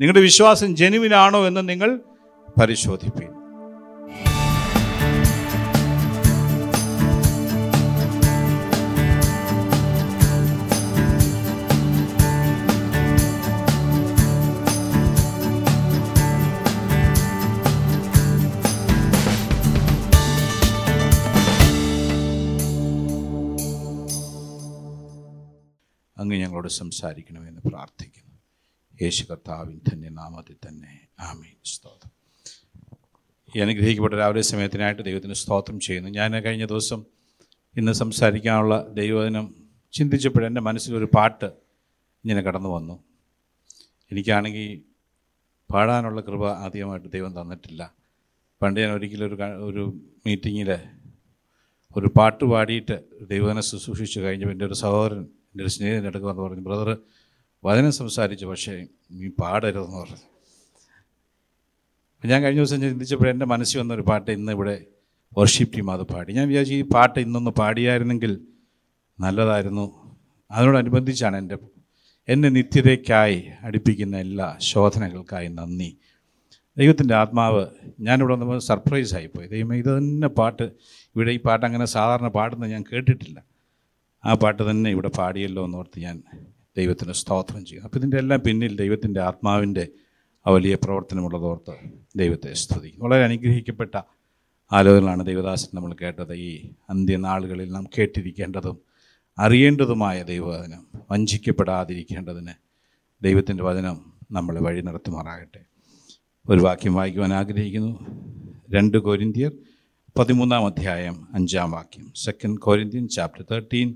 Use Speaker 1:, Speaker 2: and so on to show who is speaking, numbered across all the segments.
Speaker 1: നിങ്ങളുടെ വിശ്വാസം ജനുവിനാണോ എന്ന് നിങ്ങൾ പരിശോധിപ്പീൻ. അങ്ങ് ഞങ്ങളോട് സംസാരിക്കണമെന്ന് പ്രാർത്ഥിക്കുന്നു. യേശു കർത്താവിൻ തന്നെ നാമത്തിൽ തന്നെ. ആമീൻ. സ്തോത്രം. അനുഗ്രഹിക്കപ്പെട്ട രാവിലെ സമയത്തിനായിട്ട് ദൈവത്തിന് സ്തോത്രം ചെയ്യുന്നു. ഞാൻ കഴിഞ്ഞ ദിവസം ഇന്ന് സംസാരിക്കാനുള്ള ദൈവദിനം ചിന്തിച്ചപ്പോൾ എന്റെ മനസ്സിലൊരു പാട്ട് ഇങ്ങനെ കടന്നു വന്നു. എനിക്കാണെങ്കിൽ പാടാനുള്ള കൃപ ആദ്യമായിട്ട് ദൈവം തന്നിട്ടില്ല. പണ്ട് ഞാൻ ഒരിക്കലും ഒരു ഒരു മീറ്റിങ്ങിൽ ഒരു പാട്ട് പാടിയിട്ട് ദൈവദിനം ശുശ്രൂഷിച്ച് കഴിഞ്ഞപ്പോൾ എന്റെ ഒരു സഹോദരൻ എന്റെ ഒരു സ്നേഹിതൻ എടുക്കുക പറഞ്ഞു ബ്രദർ വചനം സംസാരിച്ചു പക്ഷേ നീ പാടരുതെന്ന് പറഞ്ഞു. ഞാൻ കഴിഞ്ഞ ദിവസം ചിന്തിച്ചപ്പോൾ എന്റെ മനസ്സിൽ വന്നൊരു പാട്ട് ഇന്ന് ഇവിടെ വർഷിപ്പ് ടീം അത് പാടി. ഞാൻ വിചാരിച്ചു ഈ പാട്ട് ഇന്നൊന്ന് പാടിയായിരുന്നെങ്കിൽ നല്ലതായിരുന്നു. അതിനോടനുബന്ധിച്ചാണ് എന്റെ എന്നെ നിത്യതയ്ക്കായി അടുപ്പിക്കുന്ന എല്ലാ ശോധനകൾക്കായി നന്ദി. ദൈവത്തിന്റെ ആത്മാവ് ഞാനിവിടെ വന്നപ്പോൾ സർപ്രൈസ് ആയിപ്പോയി. ദൈവം ഇത് തന്നെ പാട്ട്. ഇവിടെ ഈ പാട്ട് അങ്ങനെ സാധാരണ പാടുന്നത് ഞാൻ കേട്ടിട്ടില്ല. ആ പാട്ട് തന്നെ ഇവിടെ പാടിയല്ലോ എന്നോർത്ത് ഞാൻ ദൈവത്തിന് സ്തോത്രം ചെയ്യുക. അപ്പോൾ ഇതിന്റെ എല്ലാം പിന്നിൽ ദൈവത്തിന്റെ ആത്മാവിന്റെ ആ വലിയ പ്രവർത്തനമുള്ളതോർത്ത് ദൈവത്തെ സ്തുതി വളരെ അനുഗ്രഹിക്കപ്പെട്ട ആലോചനകളാണ് ദൈവദാസൻ നമ്മൾ കേട്ടത്. ഈ അന്ത്യനാളുകളിൽ നാം കേട്ടിരിക്കേണ്ടതും അറിയേണ്ടതുമായ ദൈവവചനം വഞ്ചിക്കപ്പെടാതിരിക്കേണ്ടതിന് ദൈവത്തിന്റെ വചനം നമ്മളെ വഴി നടത്തുമാറാകട്ടെ. ഒരു വാക്യം വായിക്കുവാൻ ആഗ്രഹിക്കുന്നു. രണ്ട് കോരിന്ത്യർ പതിമൂന്നാം അധ്യായം അഞ്ചാം വാക്യം. Second Corinthian chapter thirteen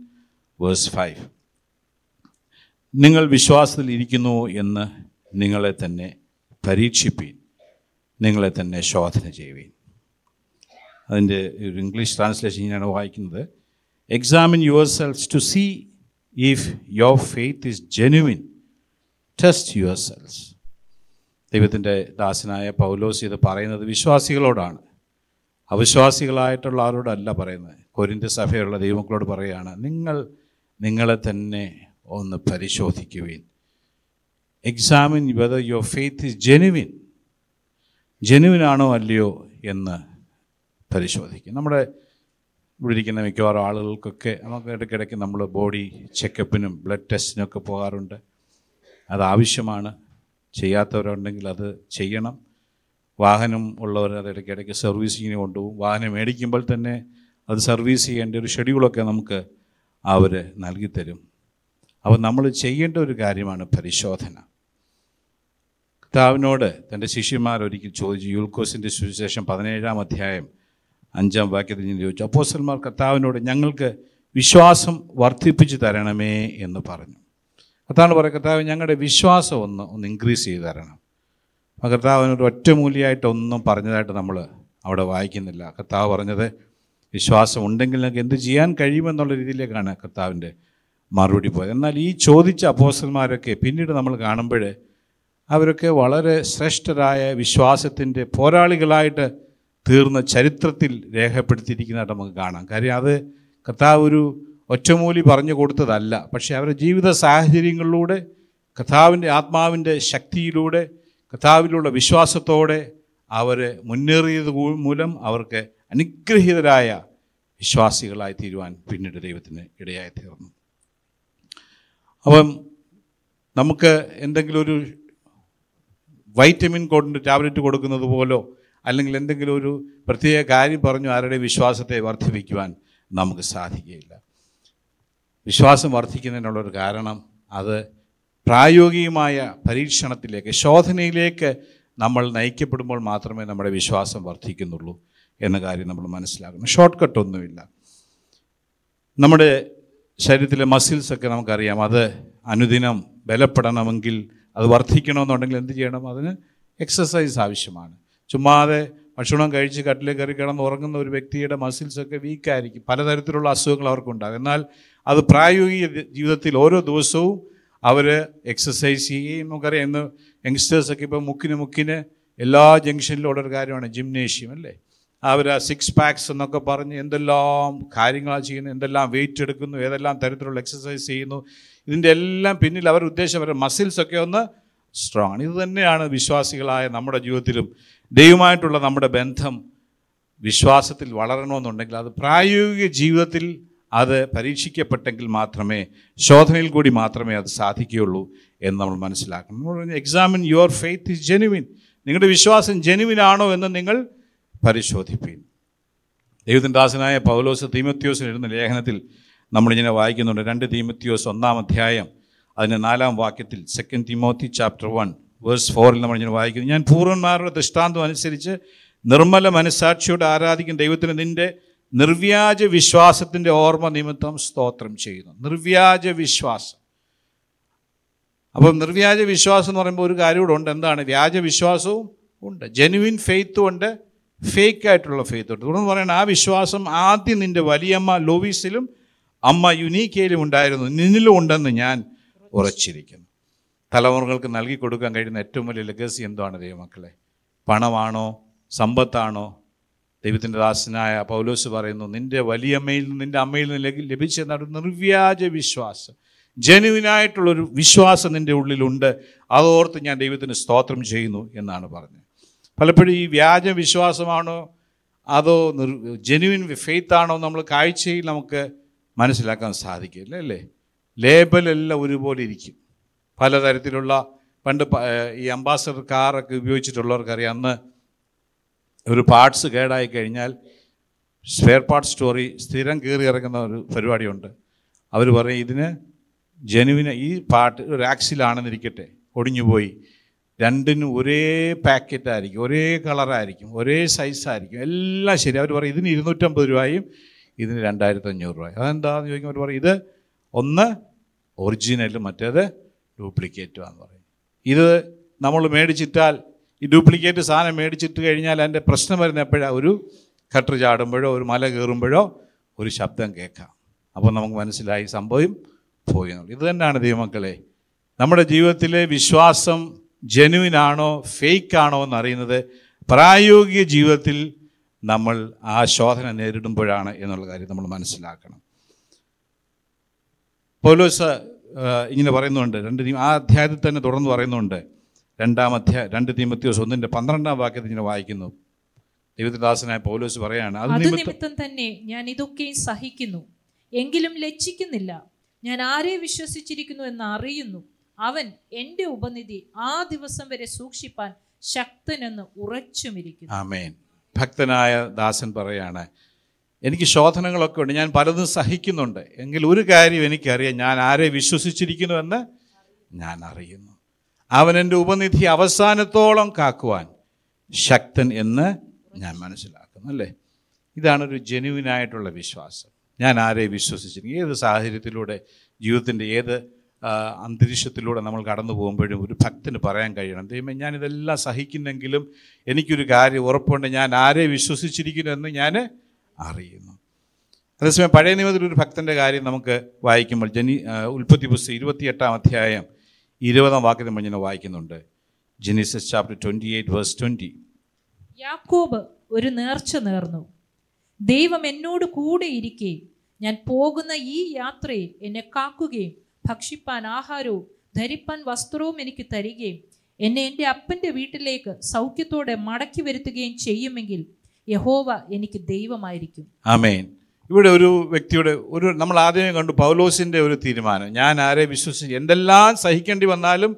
Speaker 1: verse five നിങ്ങൾ വിശ്വാസത്തിൽ ഇരിക്കുന്നു എന്ന് നിങ്ങളെ തന്നെ പരീക്ഷിപ്പീൻ. നിങ്ങളെ തന്നെ ശോധന ചെയ്യുവീൻ. അതിന്റെ ഒരു ഇംഗ്ലീഷ് ട്രാൻസ്ലേഷൻ ഇങ്ങനെയാണ് വായിക്കുന്നത്. Examine your selves to see if your faith is genuine test your selves ദൈവത്തിന്റെ ദാസനായ പൗലോസ് ഇത് പറയുന്നത് വിശ്വാസികളോടാണ്. അവിശ്വാസികളായിട്ടുള്ള ആരോടല്ല പറയുന്നത്. കൊരിന്ത സഭയുള്ള ദൈവങ്ങളോട് പറയുകയാണ് നിങ്ങൾ നിങ്ങളെ തന്നെ ഒന്ന് പരിശോധിക്കുവിൻ. Examine whether your faith is genuine ആണോ അല്ലയോ എന്ന് പരിശോധിക്കും. നമ്മുടെ ഇവിടെ ഇരിക്കുന്ന മിക്കവാറും ആളുകൾക്കൊക്കെ നമുക്ക് ഇടയ്ക്കിടയ്ക്ക് നമ്മൾ ബോഡി ചെക്കപ്പിനും ബ്ലഡ് ടെസ്റ്റിനൊക്കെ പോകാറുണ്ട്. അത് ആവശ്യമാണ്. ചെയ്യാത്തവരുണ്ടെങ്കിൽ അത് ചെയ്യണം. വാഹനം ഉള്ളവർ അത് ഇടയ്ക്കിടയ്ക്ക് സർവീസിങ്ങിന് കൊണ്ടുപോകും. വാഹനം മേടിക്കുമ്പോൾ തന്നെ അത് സർവീസ് ചെയ്യേണ്ട ഒരു ഷെഡ്യൂളൊക്കെ നമുക്ക് അവർ നൽകിത്തരും. അപ്പോൾ നമ്മൾ ചെയ്യേണ്ട ഒരു കാര്യമാണ് പരിശോധന. കർത്താവിനോട് തന്റെ ശിഷ്യന്മാർ ഒരിക്കൽ ചോദിച്ചു യുൽക്കോസിന്റെ സുവിശേഷം പതിനേഴാം അധ്യായം അഞ്ചാം വാക്യത്തിൽ ഞാൻ ചോദിച്ചു അപ്പോസ്റ്റന്മാർ കർത്താവിനോട് ഞങ്ങൾക്ക് വിശ്വാസം വർദ്ധിപ്പിച്ചു തരണമേ എന്ന് പറഞ്ഞു. കർത്താവിന് പറയാം കർത്താവ് ഞങ്ങളുടെ വിശ്വാസം ഒന്ന് ഒന്ന് ഇൻക്രീസ് ചെയ്ത് തരണം. കർത്താവിനൊരു ഒറ്റമൂലിയായിട്ടൊന്നും പറഞ്ഞതായിട്ട് നമ്മൾ അവിടെ വായിക്കുന്നില്ല. കർത്താവ് പറഞ്ഞത് വിശ്വാസം ഉണ്ടെങ്കിൽ നിങ്ങൾക്ക് എന്ത് ചെയ്യാൻ കഴിയുമെന്നുള്ള രീതിയിലേക്കാണ് കർത്താവിന്റെ മറുപടി പോയത്. എന്നാൽ ഈ ചോദിച്ച അപ്പോസ്റ്റന്മാരൊക്കെ പിന്നീട് നമ്മൾ കാണുമ്പോൾ അവരൊക്കെ വളരെ ശ്രേഷ്ഠരായ വിശ്വാസത്തിന്റെ പോരാളികളായിട്ട് തീർന്ന ചരിത്രത്തിൽ രേഖപ്പെടുത്തിയിരിക്കുന്നതായിട്ട് നമുക്ക് കാണാം. കാര്യം അത് കർത്താവ് ഒരു ഒറ്റമൂലി പറഞ്ഞു കൊടുത്തതല്ല. പക്ഷേ അവരുടെ ജീവിത സാഹചര്യങ്ങളിലൂടെ കഥാവിന്റെ ആത്മാവിന്റെ ശക്തിയിലൂടെ കഥാവിലുള്ള വിശ്വാസത്തോടെ അവർ മുന്നേറിയത് മൂലം അവർക്ക് അനുഗ്രഹീതരായ വിശ്വാസികളായി തീരുവാൻ പിന്നീട് ദൈവത്തിന് ഇടയായി തീർന്നു. അപ്പം നമുക്ക് എന്തെങ്കിലും ഒരു വൈറ്റമിൻ കൊണ്ട് ടാബ്ലറ്റ് കൊടുക്കുന്നത് പോലോ അല്ലെങ്കിൽ എന്തെങ്കിലും ഒരു പ്രത്യേക കാര്യം പറഞ്ഞു ആരുടെ വിശ്വാസത്തെ വർദ്ധിപ്പിക്കുവാൻ നമുക്ക് സാധിക്കുകയില്ല. വിശ്വാസം വർദ്ധിക്കുന്നതിനുള്ളൊരു കാരണം അത് പ്രായോഗികമായ പരീക്ഷണത്തിലേക്ക് ശോധനയിലേക്ക് നമ്മൾ നയിക്കപ്പെടുമ്പോൾ മാത്രമേ നമ്മുടെ വിശ്വാസം വർദ്ധിക്കുന്നുള്ളൂ എന്ന കാര്യം നമ്മൾ മനസ്സിലാക്കണം. ഷോർട്ട് കട്ടൊന്നുമില്ല. നമ്മുടെ ശരീരത്തിലെ മസിൽസൊക്കെ നമുക്കറിയാം. അത് അനുദിനം ബലപ്പെടണമെങ്കിൽ അത് വർദ്ധിക്കണമെന്നുണ്ടെങ്കിൽ എന്ത് ചെയ്യണം? അതിന് എക്സസൈസ് ആവശ്യമാണ്. ചുമ്മാതെ ഭക്ഷണം കഴിച്ച് കട്ടിലേ കയറി കിടന്ന് ഉറങ്ങുന്ന ഒരു വ്യക്തിയുടെ മസിൽസൊക്കെ വീക്കായിരിക്കും പലതരത്തിലുള്ള അസുഖങ്ങൾ അവർക്കുണ്ടാകും. എന്നാൽ അത് പ്രായോഗിക ജീവിതത്തിൽ ഓരോ ദിവസവും അവർ എക്സസൈസ് ചെയ്യുകയും നമുക്കറിയാം ഇന്ന് യങ്സ്റ്റേഴ്സൊക്കെ ഇപ്പോൾ മുക്കിന് മുക്കിന് എല്ലാ ജംഗ്ഷനിലും ഉള്ളൊരു കാര്യമാണ് ജിംനേഷ്യം അല്ലേ? അവർ സിക്സ് പാക്സ് എന്നൊക്കെ പറഞ്ഞ് എന്തെല്ലാം കാര്യങ്ങളാണ് ചെയ്യുന്നത് എന്തെല്ലാം വെയിറ്റ് എടുക്കുന്നു ഏതെല്ലാം തരത്തിലുള്ള എക്സസൈസ് ചെയ്യുന്നു ഇതിന്റെ എല്ലാം പിന്നിൽ അവർ ഉദ്ദേശം അവരുടെ മസിൽസൊക്കെ ഒന്ന് സ്ട്രോങ് ആണ്. ഇത് തന്നെയാണ് വിശ്വാസികളായ നമ്മുടെ ജീവിതത്തിലും ദൈവമായിട്ടുള്ള നമ്മുടെ ബന്ധം വിശ്വാസത്തിൽ വളരണമെന്നുണ്ടെങ്കിൽ അത് പ്രായോഗിക ജീവിതത്തിൽ അത് പരീക്ഷിക്കപ്പെട്ടെങ്കിൽ മാത്രമേ ശോധനയിൽ കൂടി മാത്രമേ അത് സാധിക്കുകയുള്ളൂ എന്ന് നമ്മൾ മനസ്സിലാക്കണം. Examine your faith is genuine നിങ്ങളുടെ വിശ്വാസം ജെനുവിൻ ആണോ എന്ന് നിങ്ങൾ പരിശോധിപ്പീൻ ദൈവദാസനായ ദാസനായ പൗലോസ് തീമത്യോസിന് എഴുതുന്ന ലേഖനത്തിൽ നമ്മളിങ്ങനെ വായിക്കുന്നുണ്ട്. രണ്ട് തീമത്യോസ് ഒന്നാം അധ്യായം അതിന്റെ നാലാം വാക്യത്തിൽ second Timothy chapter one verse ഫോറിൽ നമ്മളിങ്ങനെ വായിക്കുന്നു. ഞാൻ പൂർവന്മാരുടെ ദൃഷ്ടാന്തം അനുസരിച്ച് നിർമ്മല മനസ്സാക്ഷിയോട് ആരാധിക്കുന്ന ദൈവത്തിന് നിന്റെ നിർവ്യാജ വിശ്വാസത്തിന്റെ ഓർമ്മ നിമിത്തം സ്തോത്രം ചെയ്യുന്നു. നിർവ്യാജ വിശ്വാസം. അപ്പം നിർവ്യാജ വിശ്വാസം എന്ന് പറയുമ്പോൾ ഒരു കാര്യം കൂടെ ഉണ്ട്. എന്താണ്? വ്യാജ വിശ്വാസവും ഉണ്ട്. ജെനുവിൻ ഫെയ്ത്തും ഉണ്ട്. ഫേക്ക് ആയിട്ടുള്ള ഫെയ്ത്ത് ഉണ്ട് തുടർന്ന് പറയുന്നത് ആ വിശ്വാസം ആദ്യം നിന്റെ വലിയമ്മ ലോവിസിലും അമ്മ യുനീക്കയിലും ഉണ്ടായിരുന്നു. നിന്നിലും ഉണ്ടെന്ന് ഞാൻ ഉറച്ചിരിക്കുന്നു. തലമുറകൾക്ക് നൽകി കൊടുക്കാൻ കഴിയുന്ന ഏറ്റവും വലിയ ലെഗസി എന്താണ് ദൈവമക്കളെ? പണമാണോ? സമ്പത്താണോ? ദൈവത്തിന്റെ ദാസനായ പൗലോസ് പറയുന്നു നിന്റെ വലിയമ്മയിൽ നിന്ന് നിന്റെ അമ്മയിൽ നിന്ന് ലഭി- ലഭിച്ച ഒരു നിർവ്യാജ വിശ്വാസം ജനുവിനായിട്ടുള്ളൊരു വിശ്വാസം നിന്റെ ഉള്ളിലുണ്ട്. അതോർത്ത് ഞാൻ ദൈവത്തിന് സ്തോത്രം ചെയ്യുന്നു എന്നാണ് പറഞ്ഞത്. പലപ്പോഴും ഈ വ്യാജ വിശ്വാസമാണോ അതോ ജെനുവിൻ ഫെയ്ത്ത് ആണോ നമ്മൾ കാഴ്ചയിൽ നമുക്ക് മനസ്സിലാക്കാൻ സാധിക്കില്ല അല്ലേ? ലേബലെല്ലാം ഒരുപോലെ ഇരിക്കും. പലതരത്തിലുള്ള പണ്ട് ഈ അംബാസഡർ കാറൊക്കെ ഉപയോഗിച്ചിട്ടുള്ളവർക്കറിയാം. അന്ന് ഒരു പാർട്സ് കേടായി കഴിഞ്ഞാൽ സ്പെയർ പാർട്സ് സ്റ്റോറി സ്ഥിരം കയറി ഇറങ്ങുന്ന ഒരു പരിപാടിയുണ്ട്. അവർ പറയും ഇതിന് ജനുവിന് ഈ പാർട്ട് ഒരു ആക്സിലാണെന്നിരിക്കട്ടെ ഒടിഞ്ഞുപോയി. രണ്ടിനും ഒരേ പാക്കറ്റായിരിക്കും ഒരേ കളറായിരിക്കും ഒരേ സൈസായിരിക്കും എല്ലാം ശരി. അവർ പറയും ഇതിന് ഇരുന്നൂറ്റമ്പത് രൂപയും ഇതിന് രണ്ടായിരത്തി അഞ്ഞൂറ് രൂപ അതെന്താണെന്ന് ചോദിക്കുമ്പോൾ അവർ പറയും ഇത് ഒന്ന് ഒറിജിനലും മറ്റേത് ഡ്യൂപ്ലിക്കേറ്റുമാണെന്ന് പറയും. ഇത് നമ്മൾ മേടിച്ചിട്ടാൽ ഈ ഡ്യൂപ്ലിക്കേറ്റ് സാധനം മേടിച്ചിട്ട് കഴിഞ്ഞാൽ അതിന്റെ പ്രശ്നം വരുന്ന എപ്പോഴാണ് ഒരു കട്ടർ ചാടുമ്പോഴോ ഒരു മല കയറുമ്പോഴോ ഒരു ശബ്ദം കേൾക്കാം. അപ്പോൾ നമുക്ക് മനസ്സിലായി സംഭവം പോയി. ഇത് തന്നെയാണ് ദൈവമക്കളെ നമ്മുടെ ജീവിതത്തിലെ വിശ്വാസം ജെനുവിൻ ആണോ ഫേക്ക് ആണോ എന്നറിയുന്നത് പ്രായോഗിക ജീവിതത്തിൽ നമ്മൾ ആ ശോധന നേരിടുമ്പോഴാണ് എന്നുള്ള കാര്യം നമ്മൾ മനസ്സിലാക്കണം. പൗലോസ് ഇങ്ങനെ പറയുന്നുണ്ട്. രണ്ട് ആ അധ്യായത്തിൽ തന്നെ തുടർന്ന് പറയുന്നുണ്ട്. രണ്ടാം അധ്യായ രണ്ട് തീമത്യോസ് ഒന്നിന്റെ പന്ത്രണ്ടാം വാക്യത്തിൽ ഇങ്ങനെ വായിക്കുന്നു. ദൈവത്തിദാസനായ പൗലോസ് പറയാണ് അത് നിമിത്തം
Speaker 2: തന്നെ ഞാൻ ഇതൊക്കെയും സഹിക്കുന്നു. എങ്കിലും ലജ്ജിക്കുന്നില്ല. ഞാൻ ആരെ വിശ്വസിച്ചിരിക്കുന്നു എന്ന് അറിയുന്നു. അവൻ എന്റെ ഉപനിധി ആ ദിവസം വരെ സൂക്ഷിപ്പാൻ ശക്തനെന്ന് ഉറച്ചുമിരിക്കുന്നു.
Speaker 1: ആമേൻ. ഭക്തനായ ദാസൻ പറയാണ് എനിക്ക് ശോധനകളൊക്കെ ഉണ്ട് ഞാൻ പലതും സഹിക്കുന്നുണ്ട്. എങ്കിൽ ഒരു കാര്യം എനിക്കറിയാം ഞാൻ ആരെ വിശ്വസിച്ചിരിക്കുന്നുവെന്ന് ഞാൻ അറിയുന്നു. അവൻ എന്റെ ഉപനിധി അവസാനത്തോളം കാക്കുവാൻ ശക്തൻ എന്ന് ഞാൻ മനസ്സിലാക്കുന്നു അല്ലേ? ഇതാണൊരു ജെനുവിനായിട്ടുള്ള വിശ്വാസം. ഞാൻ ആരെ വിശ്വസിച്ചിരിക്കും ഏത് സാഹചര്യത്തിലൂടെ ജീവിതത്തിന്റെ ഏത് അന്തരീക്ഷത്തിലൂടെ നമ്മൾ കടന്നു പോകുമ്പോഴും ഒരു ഭക്തന് പറയാൻ കഴിയണം. ദൈവമേ ഞാനിതെല്ലാം സഹിക്കുന്നെങ്കിലും എനിക്കൊരു കാര്യം ഉറപ്പുണ്ട്. ഞാൻ ആരെ വിശ്വസിച്ചിരിക്കുന്നു എന്ന് ഞാൻ അറിയുന്നു. അതേസമയം പഴയ നിയമത്തിൽ ഒരു ഭക്തന്റെ കാര്യം നമുക്ക് വായിക്കുമ്പോൾ ജനി ഉൽപ്പത്തി പുസ്തകം ഇരുപത്തിയെട്ടാം അധ്യായം ഇരുപതാം വാക്യം നമ്മൾ ഇങ്ങനെ വായിക്കുന്നുണ്ട്. Genesis chapter twenty eight verse twenty
Speaker 2: യാക്കോബ് ഒരു നേർച്ച നേർന്നു. ദൈവം എന്നോട് കൂടെ ഇരിക്കെ ഞാൻ പോകുന്ന ഈ യാത്രയിൽ എന്നെ കാക്കുകയും ഭക്ഷിപ്പാൻ ആഹാരവും ധരിപ്പാൻ വസ്ത്രവും എനിക്ക് തരികയും എന്നെ എന്റെ അപ്പന്റെ വീട്ടിലേക്ക് സൗഖ്യത്തോടെ മടക്കി വരുത്തുകയും ചെയ്യുമെങ്കിൽ യഹോവ എനിക്ക് ദൈവമായിരിക്കും.
Speaker 1: ആമേൻ. ഇവിടെ ഒരു വ്യക്തിയുടെ ഒരു നമ്മൾ ആദ്യമേ കണ്ടു പൗലോസിന്റെ ഒരു തീരുമാനം. ഞാൻ ആരെ വിശ്വസിച്ച് എന്തെല്ലാം സഹിക്കേണ്ടി വന്നാലും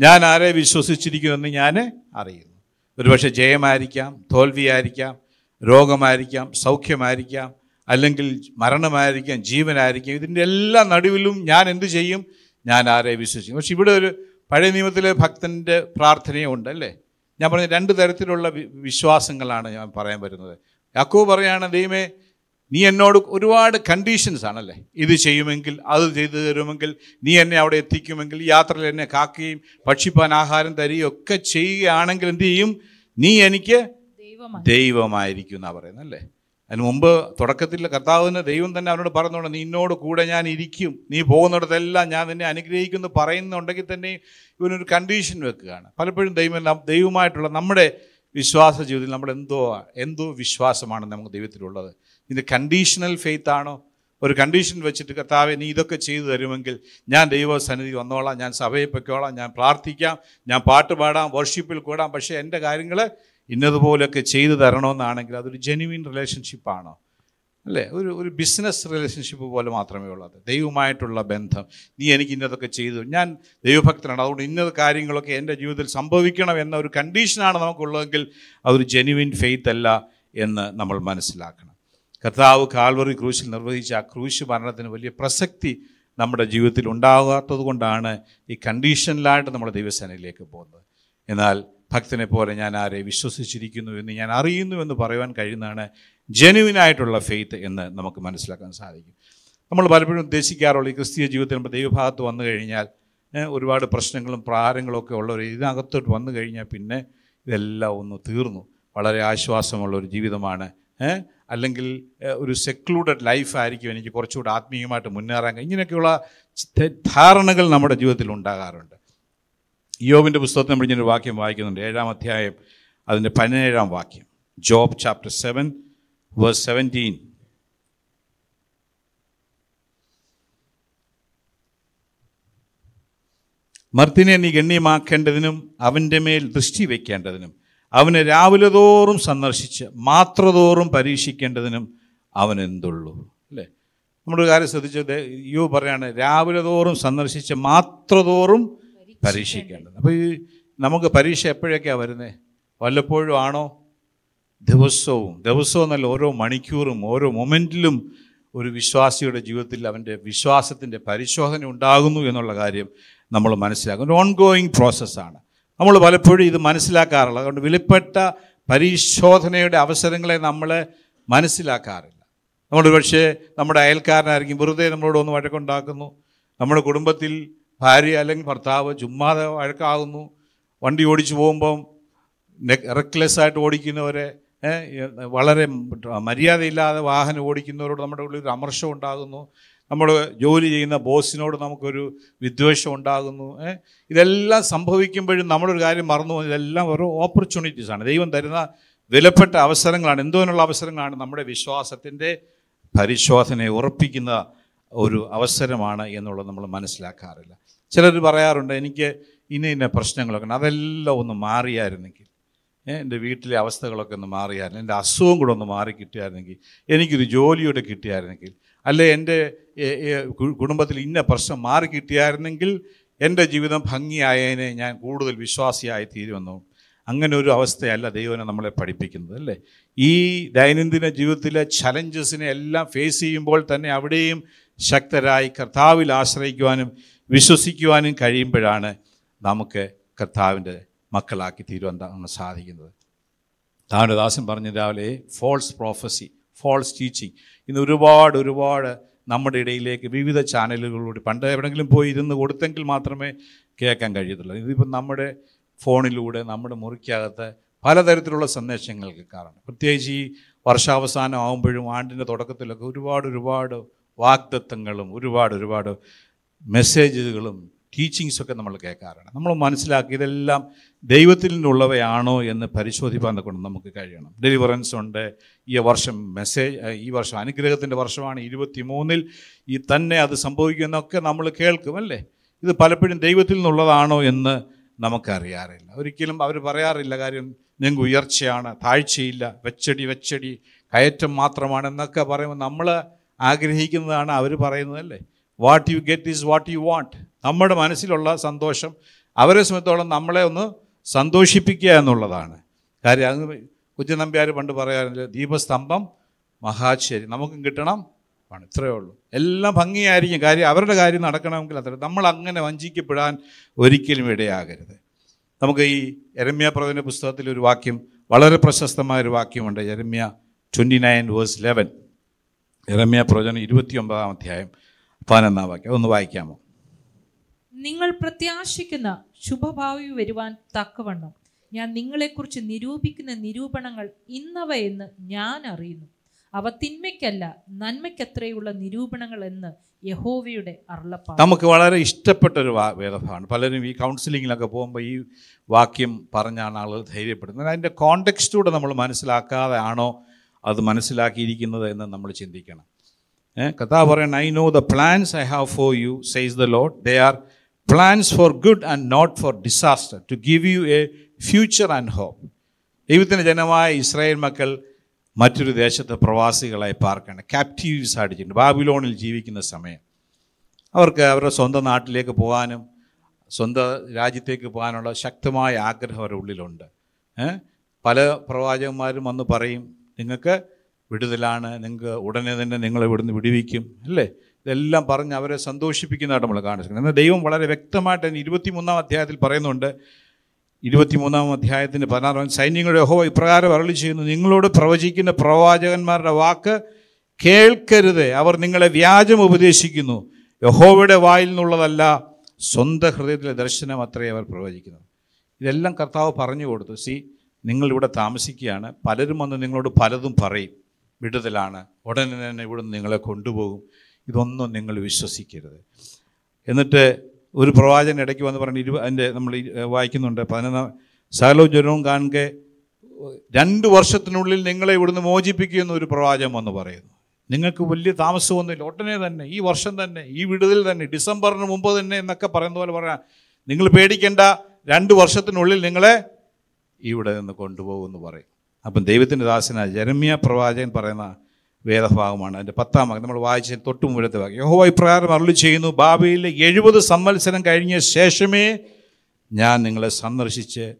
Speaker 1: ഞാൻ ആരെ വിശ്വസിച്ചിരിക്കുമെന്ന് ഞാൻ അറിയുന്നു. ഒരുപക്ഷെ ജയമായിരിക്കാം തോൽവിയായിരിക്കാം രോഗമായിരിക്കാം സൗഖ്യമായിരിക്കാം അല്ലെങ്കിൽ മരണമായിരിക്കാം ജീവനായിരിക്കാം ഇതിന്റെ എല്ലാ നടുവിലും ഞാൻ എന്ത് ചെയ്യും? ഞാൻ ആരെ വിശ്വസിക്കും. പക്ഷെ ഇവിടെ ഒരു പഴയ നിയമത്തിലെ ഭക്തന്റെ പ്രാർത്ഥനയുണ്ട് അല്ലേ? ഞാൻ പറഞ്ഞ രണ്ട് തരത്തിലുള്ള വിശ്വാസങ്ങളാണ് ഞാൻ പറയാൻ വരുന്നത്. യാക്കോ പറയാണ് ദൈവമേ നീ എന്നോട് ഒരുപാട് കണ്ടീഷൻസ് ആണല്ലേ ഇത് ചെയ്യുമെങ്കിൽ അത് ചെയ്തു തരുമെങ്കിൽ നീ എന്നെ അവിടെ എത്തിക്കുമെങ്കിൽ യാത്രയിൽ എന്നെ കാക്കുകയും ഭക്ഷിപ്പാൻ ആഹാരം തരികയും ഒക്കെ ചെയ്യുകയാണെങ്കിൽ എന്ത് ചെയ്യും? നീ എനിക്ക്
Speaker 2: ദൈവമായി
Speaker 1: ദൈവമായിരിക്കും എന്നാണ് പറയുന്നത് അല്ലേ? അതിന് മുമ്പ് തുടക്കത്തിൽ കർത്താവിന് ദൈവം തന്നെ അവനോട് പറഞ്ഞോണ്ട് നീ എന്നോട് കൂടെ ഞാൻ ഇരിക്കും. നീ പോകുന്നിടത്തെല്ലാം ഞാൻ നിന്നെ അനുഗ്രഹിക്കുന്നു പറയുന്നുണ്ടെങ്കിൽ തന്നെ ഇവനൊരു കണ്ടീഷൻ വെക്കുകയാണ്. പലപ്പോഴും ദൈവം ദൈവമായിട്ടുള്ള നമ്മുടെ വിശ്വാസ ജീവിതത്തിൽ നമ്മൾ എന്തോ എന്തോ വിശ്വാസമാണ് നമുക്ക് ദൈവത്തിലുള്ളത്. ഇത് കണ്ടീഷണൽ ഫെയ്ത്ത് ആണോ? ഒരു കണ്ടീഷൻ വെച്ചിട്ട് കർത്താവെ നീ ഇതൊക്കെ ചെയ്തു തരുമെങ്കിൽ ഞാൻ ദൈവസന്നിധി വന്നോളാം ഞാൻ സഭയിൽ പൊയ്ക്കോളാം ഞാൻ പ്രാർത്ഥിക്കാം ഞാൻ പാട്ട് പാടാം വർഷിപ്പിൽ കൂടാം. പക്ഷേ എന്റെ കാര്യങ്ങൾ ഇന്നതുപോലെയൊക്കെ ചെയ്തു തരണമെന്നാണെങ്കിൽ അതൊരു ജെനുവിൻ റിലേഷൻഷിപ്പാണോ അല്ലേ? ഒരു ഒരു ബിസിനസ് റിലേഷൻഷിപ്പ് പോലെ മാത്രമേ ഉള്ളൂ അത്. ദൈവമായിട്ടുള്ള ബന്ധം. നീ എനിക്ക് ഇന്നതൊക്കെ ചെയ്തു. ഞാൻ ദൈവഭക്തനാണ്. അതുകൊണ്ട് ഇന്നത് കാര്യങ്ങളൊക്കെ എന്റെ ജീവിതത്തിൽ സംഭവിക്കണം എന്ന ഒരു കണ്ടീഷനാണ് നമുക്കുള്ളതെങ്കിൽ അതൊരു ജെനുവിൻ ഫെയ്ത്ത് അല്ല എന്ന് നമ്മൾ മനസ്സിലാക്കണം. കർത്താവ് കാൽവറി ക്രൂശിൽ നിർവഹിച്ച ആ ക്രൂശ് മരണത്തിന് വലിയ പ്രസക്തി നമ്മുടെ ജീവിതത്തിൽ ഉണ്ടാകാത്തത് കൊണ്ടാണ് ഈ കണ്ടീഷനിലായിട്ട് നമ്മൾ ദൈവസേനയിലേക്ക് പോകുന്നത്. എന്നാൽ ഭക്തനെ പോലെ ഞാൻ ആരെ വിശ്വസിച്ചിരിക്കുന്നു എന്ന് ഞാൻ അറിയുന്നു എന്ന് പറയുവാൻ കഴിയുന്നതാണ് ജെനുവിനായിട്ടുള്ള ഫെയ്ത്ത് എന്ന് നമുക്ക് മനസ്സിലാക്കാൻ സാധിക്കും. നമ്മൾ പലപ്പോഴും ഉദ്ദേശിക്കാറുള്ള ഈ ക്രിസ്തീയ ജീവിതത്തിൽ നമ്മൾ ദൈവഭാഗത്ത് വന്നു കഴിഞ്ഞാൽ ഒരുപാട് പ്രശ്നങ്ങളും പ്രാരങ്ങളും ഒക്കെ ഉള്ളവർ ഇതിനകത്തോട്ട് വന്നു കഴിഞ്ഞാൽ പിന്നെ ഇതെല്ലാം ഒന്ന് തീർന്നു. വളരെ ആശ്വാസമുള്ള ഒരു ജീവിതമാണ്. അല്ലെങ്കിൽ ഒരു സെക്ലൂഡഡ് ലൈഫായിരിക്കും എനിക്ക് കുറച്ചുകൂടി ആത്മീയമായിട്ട് മുന്നേറാൻ ഇങ്ങനെയൊക്കെയുള്ള ധാരണകൾ നമ്മുടെ ജീവിതത്തിൽ ഉണ്ടാകാറുണ്ട്. യോബിന്റെ പുസ്തകത്തിൽ നമ്മൾ ഇങ്ങനെ ഒരു വാക്യം വായിക്കുന്നുണ്ട്. ഏഴാം അധ്യായം അതിന്റെ പതിനേഴാം വാക്യം. Job chapter seven verse seventeen മർത്തിനെ നീ ഗണ്യമാക്കേണ്ടതിനും അവന്റെ മേൽ ദൃഷ്ടി വയ്ക്കേണ്ടതിനും അവനെ രാവിലെ തോറും സന്ദർശിച്ച് മാത്രതോറും പരീക്ഷിക്കേണ്ടതിനും അവൻ എന്തുള്ളൂ? അല്ലേ? നമ്മുടെ കാര്യം ശ്രദ്ധിച്ചത് യു പറയാണ് രാവിലെ തോറും സന്ദർശിച്ച് മാത്രതോറും പരീക്ഷിക്കേണ്ടത്. അപ്പോൾ ഈ നമുക്ക് പരീക്ഷ എപ്പോഴൊക്കെയാണ് വരുന്നത് വല്ലപ്പോഴും ആണോ? ദിവസവും. ദിവസവും എന്നല്ല ഓരോ മണിക്കൂറും ഓരോ മൊമെന്റിലും ഒരു വിശ്വാസിയുടെ ജീവിതത്തിൽ അവന്റെ വിശ്വാസത്തിന്റെ പരിശോധന ഉണ്ടാകുന്നു എന്നുള്ള കാര്യം നമ്മൾ മനസ്സിലാക്കും. ഒരു ഓൺ ഗോയിങ് പ്രോസസ്സാണ് നമ്മൾ പലപ്പോഴും ഇത് മനസ്സിലാക്കാറില്ല. അതുകൊണ്ട് വിലപ്പെട്ട പരിശോധനയുടെ അവസരങ്ങളെ നമ്മൾ മനസ്സിലാക്കാറില്ല. നമ്മൾ പക്ഷേ നമ്മുടെ അയൽക്കാരനായിരിക്കും വെറുതെ നമ്മളോട് ഒന്ന് വഴക്കുണ്ടാക്കുന്നു. നമ്മുടെ കുടുംബത്തിൽ ഭാര്യ അല്ലെങ്കിൽ ഭർത്താവ് ചുമ്മാതെ വഴക്കാകുന്നു. വണ്ടി ഓടിച്ചു പോകുമ്പം റെക്ലെസ് ആയിട്ട് ഓടിക്കുന്നവരെ വളരെ മര്യാദയില്ലാതെ വാഹനം ഓടിക്കുന്നവരോട് നമ്മുടെ ഉള്ളിൽ ഒരു അമർഷം ഉണ്ടാകുന്നു. നമ്മൾ ജോലി ചെയ്യുന്ന ബോസിനോട് നമുക്കൊരു വിദ്വേഷം ഉണ്ടാകുന്നു ഇതെല്ലാം സംഭവിക്കുമ്പോഴും നമ്മളൊരു കാര്യം മറന്നു പോകുന്നത് ഇതെല്ലാം ഓരോ ഓപ്പർച്യൂണിറ്റീസാണ് ദൈവം തരുന്ന വിലപ്പെട്ട അവസരങ്ങളാണ്. എന്തോനുള്ള അവസരങ്ങളാണ് നമ്മുടെ വിശ്വാസത്തിന്റെ പരിശോധനയെ ഉറപ്പിക്കുന്ന ഒരു അവസരമാണ് എന്നുള്ളത് നമ്മൾ മനസ്സിലാക്കാറില്ല. ചിലർ പറയാറുണ്ട് എനിക്ക് ഇന്ന ഇന്ന പ്രശ്നങ്ങളൊക്കെ ഉണ്ട്. അതെല്ലാം ഒന്ന് മാറിയായിരുന്നെങ്കിൽ എന്റെ വീട്ടിലെ അവസ്ഥകളൊക്കെ ഒന്ന് മാറിയായിരുന്നു. എന്റെ അസുഖം കൂടെ ഒന്ന് മാറി കിട്ടിയായിരുന്നെങ്കിൽ എനിക്കൊരു ജോലിയോടെ കിട്ടിയായിരുന്നെങ്കിൽ അല്ലെ എന്റെ കുടുംബത്തിൽ ഇന്ന പ്രശ്നം മാറി കിട്ടിയായിരുന്നെങ്കിൽ എന്റെ ജീവിതം ഭംഗിയായതിനെ ഞാൻ കൂടുതൽ വിശ്വാസിയായി തീരുമെന്നു അങ്ങനെ ഒരു അവസ്ഥയല്ല ദൈവനെ നമ്മളെ പഠിപ്പിക്കുന്നത് അല്ലേ? ഈ ദൈനംദിന ജീവിതത്തിലെ ചലഞ്ചസിനെ എല്ലാം ഫേസ് ചെയ്യുമ്പോൾ തന്നെ അവിടെയും ശക്തരായി കർത്താവിൽ ആശ്രയിക്കുവാനും വിശ്വസിക്കുവാനും കഴിയുമ്പോഴാണ് നമുക്ക് കർത്താവിന്റെ മക്കളാക്കി തീരുവാൻ സാധിക്കുന്നത്. താന്റെ ദാസൻ പറഞ്ഞ രാവിലെ ഫോൾസ് പ്രോഫസി ഫോൾസ് ടീച്ചിങ് ഇന്ന് ഒരുപാട് ഒരുപാട് നമ്മുടെ ഇടയിലേക്ക് വിവിധ ചാനലുകളിലൂടെ പണ്ട് എവിടെയെങ്കിലും പോയി ഇരുന്ന് കൊടുത്തെങ്കിൽ മാത്രമേ കേൾക്കാൻ കഴിയത്തുള്ളൂ. ഇതിപ്പം നമ്മുടെ ഫോണിലൂടെ നമ്മുടെ മുറിക്കകത്ത് പലതരത്തിലുള്ള സന്ദേശങ്ങൾ കേൾക്കാറുണ്ട്. പ്രത്യേകിച്ച് ഈ വർഷാവസാനം ആകുമ്പോഴും ആണ്ടിന്റെ തുടക്കത്തിലൊക്കെ ഒരുപാട് ഒരുപാട് വാഗ്ദത്തങ്ങളും ഒരുപാട് ഒരുപാട് മെസ്സേജുകളും ടീച്ചിങ്സൊക്കെ നമ്മൾ കേൾക്കാറുണ്ട് നമ്മൾ മനസ്സിലാക്കി ഇതെല്ലാം ദൈവത്തിൽ നിന്നുള്ളവയാണോ എന്ന് പരിശോധിപ്പാൻ കൊണ്ട് നമുക്ക് കഴിയണം. ഡെലിവറൻസ് ഉണ്ട്. ഈ വർഷം മെസ്സേജ് ഈ വർഷം അനുഗ്രഹത്തിന്റെ വർഷമാണ്. ഇരുപത്തി മൂന്നിൽ ഈ തന്നെ അത് സംഭവിക്കുന്നൊക്കെ നമ്മൾ കേൾക്കും അല്ലേ? ഇത് പലപ്പോഴും ദൈവത്തിൽ നിന്നുള്ളതാണോ എന്ന് നമുക്കറിയാറില്ല. ഒരിക്കലും അവർ പറയാറില്ല കാര്യം ഞങ്ങൾക്ക് ഉയർച്ചയാണ് താഴ്ചയില്ല വെച്ചടി വെച്ചടി കയറ്റം മാത്രമാണ് എന്നൊക്കെ പറയുമ്പോൾ നമ്മൾ ആഗ്രഹിക്കുന്നതാണ് അവർ പറയുന്നതല്ലേ what you get is what you want നമ്മുടെ മനസ്സിലുള്ള സന്തോഷം അവരെ സംബന്ധിച്ചോളം നമ്മളെ ഒന്ന് സന്തോഷിപ്പിക്കുക എന്നുള്ളതാണ്. കാര്യം കുഞ്ഞു നമ്പ്യാർ പണ്ട് പറയാറില്ല ദീപസ്തംഭം മഹാശ്ശേരി. നമുക്കും കിട്ടണം ആണ് ഇത്രയേ ഉള്ളൂ. എല്ലാം ഭംഗിയായിരിക്കും. കാര്യം അവരുടെ കാര്യം നടക്കണമെങ്കിൽ അത്ര നമ്മൾ അങ്ങനെ വഞ്ചിക്കപ്പെടാൻ ഒരിക്കലും ഇടയാകരുത്. നമുക്ക് ഈ എരമ്യ പ്രവചന പുസ്തകത്തിൽ ഒരു വാക്യം വളരെ പ്രശസ്തമായ ഒരു വാക്യമുണ്ട്. Jeremiah twenty nine verse eleven എരമ്യ പ്രവചനം ഇരുപത്തി ഒമ്പതാം അധ്യായം. പതിനൊന്നാം വാക്യം. ഒന്ന് വായിക്കാമോ?
Speaker 2: നിങ്ങൾ പ്രത്യാശിക്കുന്ന ശുഭഭാവി വരുവാൻ തക്കവണ്ണം. ഞാൻ നിങ്ങളെക്കുറിച്ച് നിരൂപിക്കുന്ന നിരൂപണങ്ങൾ ഇന്നവ എന്ന് ഞാൻ അറിയുന്നു. അവ തിന്മയ്ക്കല്ല നന്മയ്ക്കത്രയുള്ള നിരൂപണങ്ങൾ എന്ന് യഹോവയുടെ അരുളപ്പാട്.
Speaker 1: നമുക്ക് വളരെ ഇഷ്ടപ്പെട്ട ഒരു വേദഭാഗമാണ്. പലരും ഈ കൗൺസിലിങ്ങിലൊക്കെ പോകുമ്പോൾ ഈ വാക്യം പറഞ്ഞാണ് ആളുകൾ ധൈര്യപ്പെടുന്നത്. അതിന്റെ കോണ്ടെക്സ്റ്റൂടെ നമ്മൾ മനസ്സിലാക്കാതെ ആണോ അത് മനസ്സിലാക്കിയിരിക്കുന്നത് എന്ന് നമ്മൾ ചിന്തിക്കണം. കർത്താവ് പറയണം I know the plans I have for you says the lord they are plans for good and not for disaster to give you a future and hope ദൈവത്തിന്റെ ജനമായ ഇസ്രായേൽ മക്കൾ മറ്റൊരു ദേശത്തെ പ്രവാസികളായി പാർക്കാണ് ക്യാപ്റ്റീവ്സ് അടിച്ചിട്ടുണ്ട് ബാബിലോണിൽ ജീവിക്കുന്ന സമയം. അവർക്ക് അവരുടെ സ്വന്തം നാട്ടിലേക്ക് പോകാനും സ്വന്തം രാജ്യത്തേക്ക് പോകാനുള്ള ശക്തമായ ആഗ്രഹം അവരുടെ ഉള്ളിലുണ്ട്. പല പ്രവാചകന്മാരും വന്ന് പറയും നിങ്ങൾക്ക് വിടുതലാണ്. നിങ്ങൾക്ക് ഉടനെ തന്നെ നിങ്ങളെ ഇവിടുന്ന് വിടുവിക്കും. അല്ലേ? ഇതെല്ലാം പറഞ്ഞ് അവരെ സന്തോഷിപ്പിക്കുന്നതായിട്ട് നമ്മൾ കാണിച്ചു എന്നാൽ ദൈവം വളരെ വ്യക്തമായിട്ട് തന്നെ ഇരുപത്തിമൂന്നാം അധ്യായത്തിൽ പറയുന്നുണ്ട്. ഇരുപത്തിമൂന്നാം അധ്യായത്തിന്റെ പതിനാറാം സൈന്യങ്ങളുടെ യഹോവ ഇപ്രകാരം അരളി ചെയ്യുന്നു. നിങ്ങളോട് പ്രവചിക്കുന്ന പ്രവാചകന്മാരുടെ വാക്ക് കേൾക്കരുത്. അവർ നിങ്ങളെ വ്യാജം ഉപദേശിക്കുന്നു. യഹോവയുടെ വായിൽ നിന്നുള്ളതല്ല സ്വന്തം ഹൃദയത്തിലെ ദർശനം അത്രേ അവർ പ്രവചിക്കുന്നത്. ഇതെല്ലാം കർത്താവ് പറഞ്ഞു കൊടുത്തു. സി നിങ്ങളിവിടെ താമസിക്കുകയാണ്. പലരും വന്ന് നിങ്ങളോട് പലതും പറയും. വിടുതലാണ്. ഉടനെ തന്നെ ഇവിടുന്ന് നിങ്ങളെ കൊണ്ടുപോകും. ഇതൊന്നും നിങ്ങൾ വിശ്വസിക്കരുത്. എന്നിട്ട് ഒരു പ്രവാചകൻ ഇടയ്ക്ക് വന്ന് പറഞ്ഞ് ഇരുപ അതിന്റെ നമ്മൾ വായിക്കുന്നുണ്ട് പതിനൊന്നാം സകലോ ജ്വരവും കാണുക. രണ്ട് വർഷത്തിനുള്ളിൽ നിങ്ങളെ ഇവിടുന്ന് മോചിപ്പിക്കുമെന്ന് ഒരു പ്രവാചകം വന്ന് പറയുന്നു. നിങ്ങൾക്ക് വലിയ താമസമൊന്നുമില്ല. ഉടനെ തന്നെ ഈ വർഷം തന്നെ ഈ വിടുതൽ തന്നെ ഡിസംബറിന് മുമ്പ് തന്നെ എന്നൊക്കെ പറയുന്ന പോലെ പറയാം. നിങ്ങൾ പേടിക്കേണ്ട രണ്ട് വർഷത്തിനുള്ളിൽ നിങ്ങളെ ഇവിടെ നിന്ന് കൊണ്ടുപോകുമെന്ന് പറയും. അപ്പം ദൈവത്തിന്റെ ദാസനായ ജരമ്യ പ്രവാചകൻ പറയുന്ന വേദഭാഗമാണ്. അതിന്റെ പത്താം ഭാഗം നമ്മൾ വായിച്ച തൊട്ട് മുമ്പത്തെ ഭാഗം. യഹോവ ഇപ്രകാരം അരുളി ചെയ്യുന്നു ബാബയിലെ എഴുപത് സംവത്സരം കഴിഞ്ഞ ശേഷമേ ഞാൻ നിങ്ങളെ സന്ദർശിച്ച്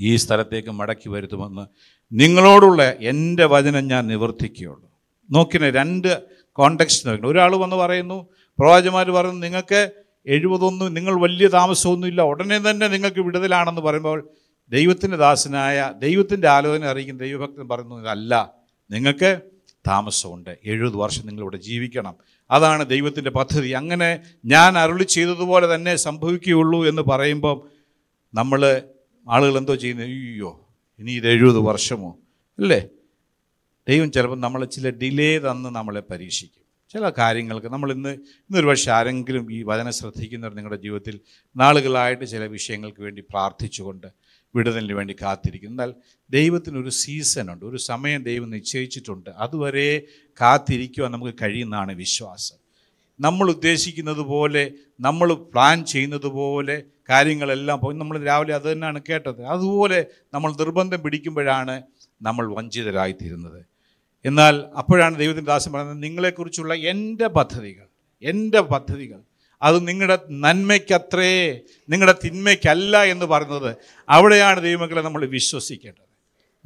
Speaker 1: ഈ സ്ഥലത്തേക്ക് മടക്കി വരുത്തുമെന്ന് നിങ്ങളോടുള്ള എന്റെ വചനം ഞാൻ നിവർത്തിക്കുകയുള്ളൂ. നോക്കിനെ രണ്ട് കോണ്ടെക്സ്റ്റ് നോക്കണം ഒരാൾ വന്ന് പറയുന്നു പ്രവാചകന്മാർ പറയുന്നു നിങ്ങൾക്ക് എഴുപതൊന്നും നിങ്ങൾ വലിയ താമസമൊന്നുമില്ല. ഉടനെ തന്നെ നിങ്ങൾക്ക് വിടുതലാണെന്ന് പറയുമ്പോൾ ദൈവത്തിന്റെ ദാസനായ ദൈവത്തിന്റെ ആലോചന അറിയിക്കുന്ന ദൈവഭക്തൻ പറയുന്നു ഇതല്ല നിങ്ങൾക്ക് താമസമുണ്ട്. എഴുപത് വർഷം നിങ്ങളിവിടെ ജീവിക്കണം. അതാണ് ദൈവത്തിന്റെ പദ്ധതി. അങ്ങനെ ഞാൻ അരുളി ചെയ്തതുപോലെ തന്നെ സംഭവിക്കുകയുള്ളൂ എന്ന് പറയുമ്പം നമ്മൾ ആളുകൾ എന്തോ ചെയ്യുന്നത് അയ്യോ ഇനി ഇത് എഴുപത് വർഷമോ? അല്ലേ? ദൈവം ചിലപ്പോൾ നമ്മൾ ചില ഡിലേ തന്ന് നമ്മളെ പരീക്ഷിക്കും. ചില കാര്യങ്ങൾക്ക് നമ്മൾ ഇന്ന് ഇന്നൊരു പക്ഷേ ആരെങ്കിലും ഈ വചനം ശ്രദ്ധിക്കുന്നവർ നിങ്ങളുടെ ജീവിതത്തിൽ നാളുകളായിട്ട് ചില വിഷയങ്ങൾക്ക് വേണ്ടി പ്രാർത്ഥിച്ചുകൊണ്ട് വിടുതലിന് വേണ്ടി കാത്തിരിക്കുന്നു. എന്നാൽ ദൈവത്തിനൊരു സീസണുണ്ട് ഒരു സമയം ദൈവം നിശ്ചയിച്ചിട്ടുണ്ട്. അതുവരെ കാത്തിരിക്കുവാൻ നമുക്ക് കഴിയുന്നതാണ് വിശ്വാസം. നമ്മൾ ഉദ്ദേശിക്കുന്നത് പോലെ നമ്മൾ പ്ലാൻ ചെയ്യുന്നത് പോലെ കാര്യങ്ങളെല്ലാം പോയി നമ്മൾ രാവിലെ അത് തന്നെയാണ് കേട്ടത്. അതുപോലെ നമ്മൾ നിർബന്ധം പിടിക്കുമ്പോഴാണ് നമ്മൾ വഞ്ചിതരായിത്തീരുന്നത്. എന്നാൽ അപ്പോഴാണ് ദൈവത്തിന്റെ ദാസൻ പറയുന്നത് നിങ്ങളെക്കുറിച്ചുള്ള എന്റെ പദ്ധതികൾ എന്റെ പദ്ധതികൾ അത് നിങ്ങളുടെ നന്മയ്ക്കത്രേ നിങ്ങളുടെ തിന്മയ്ക്കല്ല എന്ന് പറയുന്നത് അവിടെയാണ് ദൈവങ്ങളെ നമ്മൾ വിശ്വസിക്കേണ്ടത്.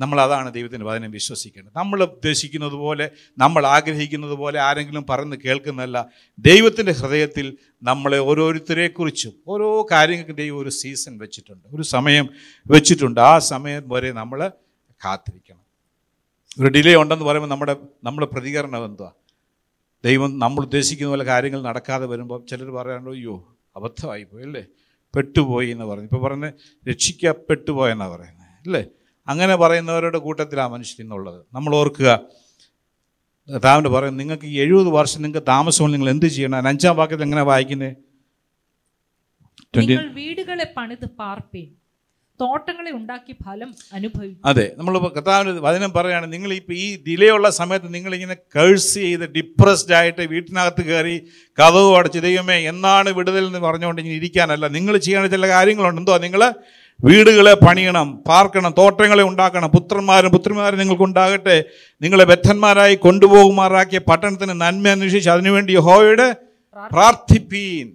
Speaker 1: നമ്മൾ അതാണ് ദൈവത്തിന്റെ വചനം വിശ്വസിക്കേണ്ടത്. നമ്മൾ ഉദ്ദേശിക്കുന്നത് പോലെ നമ്മൾ ആഗ്രഹിക്കുന്നത് പോലെ ആരെങ്കിലും പറഞ്ഞ് കേൾക്കുന്നതല്ല. ദൈവത്തിന്റെ ഹൃദയത്തിൽ നമ്മളെ ഓരോരുത്തരെക്കുറിച്ചും ഓരോ കാര്യങ്ങൾക്കും ഒരു സീസൺ വെച്ചിട്ടുണ്ട് ഒരു സമയം വെച്ചിട്ടുണ്ട്. ആ സമയം വരെ നമ്മൾ കാത്തിരിക്കണം. ഒരു ഡിലേ ഉണ്ടെന്ന് പറയുമ്പോൾ നമ്മുടെ നമ്മുടെ പ്രതികരണം എന്തുവാ? ദൈവം നമ്മൾ ഉദ്ദേശിക്കുന്ന പോലെ കാര്യങ്ങൾ നടക്കാതെ വരുമ്പോൾ ചിലർ പറയാണ്ടോ അയ്യോ അബദ്ധമായിപ്പോയി അല്ലേ പെട്ടുപോയി എന്ന് പറഞ്ഞു. ഇപ്പോൾ പറഞ്ഞ് രക്ഷിക്കപ്പെട്ടുപോയെന്നാണ് പറയുന്നത് അല്ലേ? അങ്ങനെ പറയുന്നവരുടെ കൂട്ടത്തിലാണ് മനുഷ്യൻ എന്നുള്ളത് നമ്മൾ ഓർക്കുക കർത്താവിന്റെ പറയും നിങ്ങൾക്ക് ഈ എഴുപത് വർഷം നിങ്ങൾക്ക് താമസമുള്ള നിങ്ങൾ എന്ത് ചെയ്യണം? അഞ്ചാം വാക്യത്തിൽ എങ്ങനെ വായിക്കുന്നത്
Speaker 2: വീടുകളെ പണിത് പാർപ്പേൻ. തോട്ടങ്ങളെ ഉണ്ടാക്കി ഫലം അനുഭവിക്കും.
Speaker 1: അതെ നമ്മൾ കർത്താവിന് വചനം പറയുകയാണ് നിങ്ങൾ ഇപ്പോൾ ഈ ഡിലേ ഉള്ള സമയത്ത് നിങ്ങളിങ്ങനെ കേഴ്സ് ചെയ്ത് ഡിപ്രസ്ഡ് ആയിട്ട് വീട്ടിനകത്ത് കയറി കഥവ് അടച്ച് ദൈവമേ എന്നാണ് വിടുതൽ എന്ന് പറഞ്ഞുകൊണ്ട് ഇങ്ങനെ ഇരിക്കാനല്ല. നിങ്ങൾ ചെയ്യേണ്ട ചില കാര്യങ്ങളുണ്ട്. എന്തോ നിങ്ങൾ വീടുകളെ പണിയണം പാർക്കണം തോട്ടങ്ങളെ ഉണ്ടാക്കണം പുത്രന്മാരും പുത്രിമാരും നിങ്ങൾക്കുണ്ടാകട്ടെ നിങ്ങളെ ബദ്ധന്മാരായി കൊണ്ടുപോകുമാറാക്കിയ പട്ടണത്തിന് നന്മ അന്വേഷിച്ച് അതിനുവേണ്ടി ഹോയുടെ പ്രാർത്ഥിപ്പീൻ.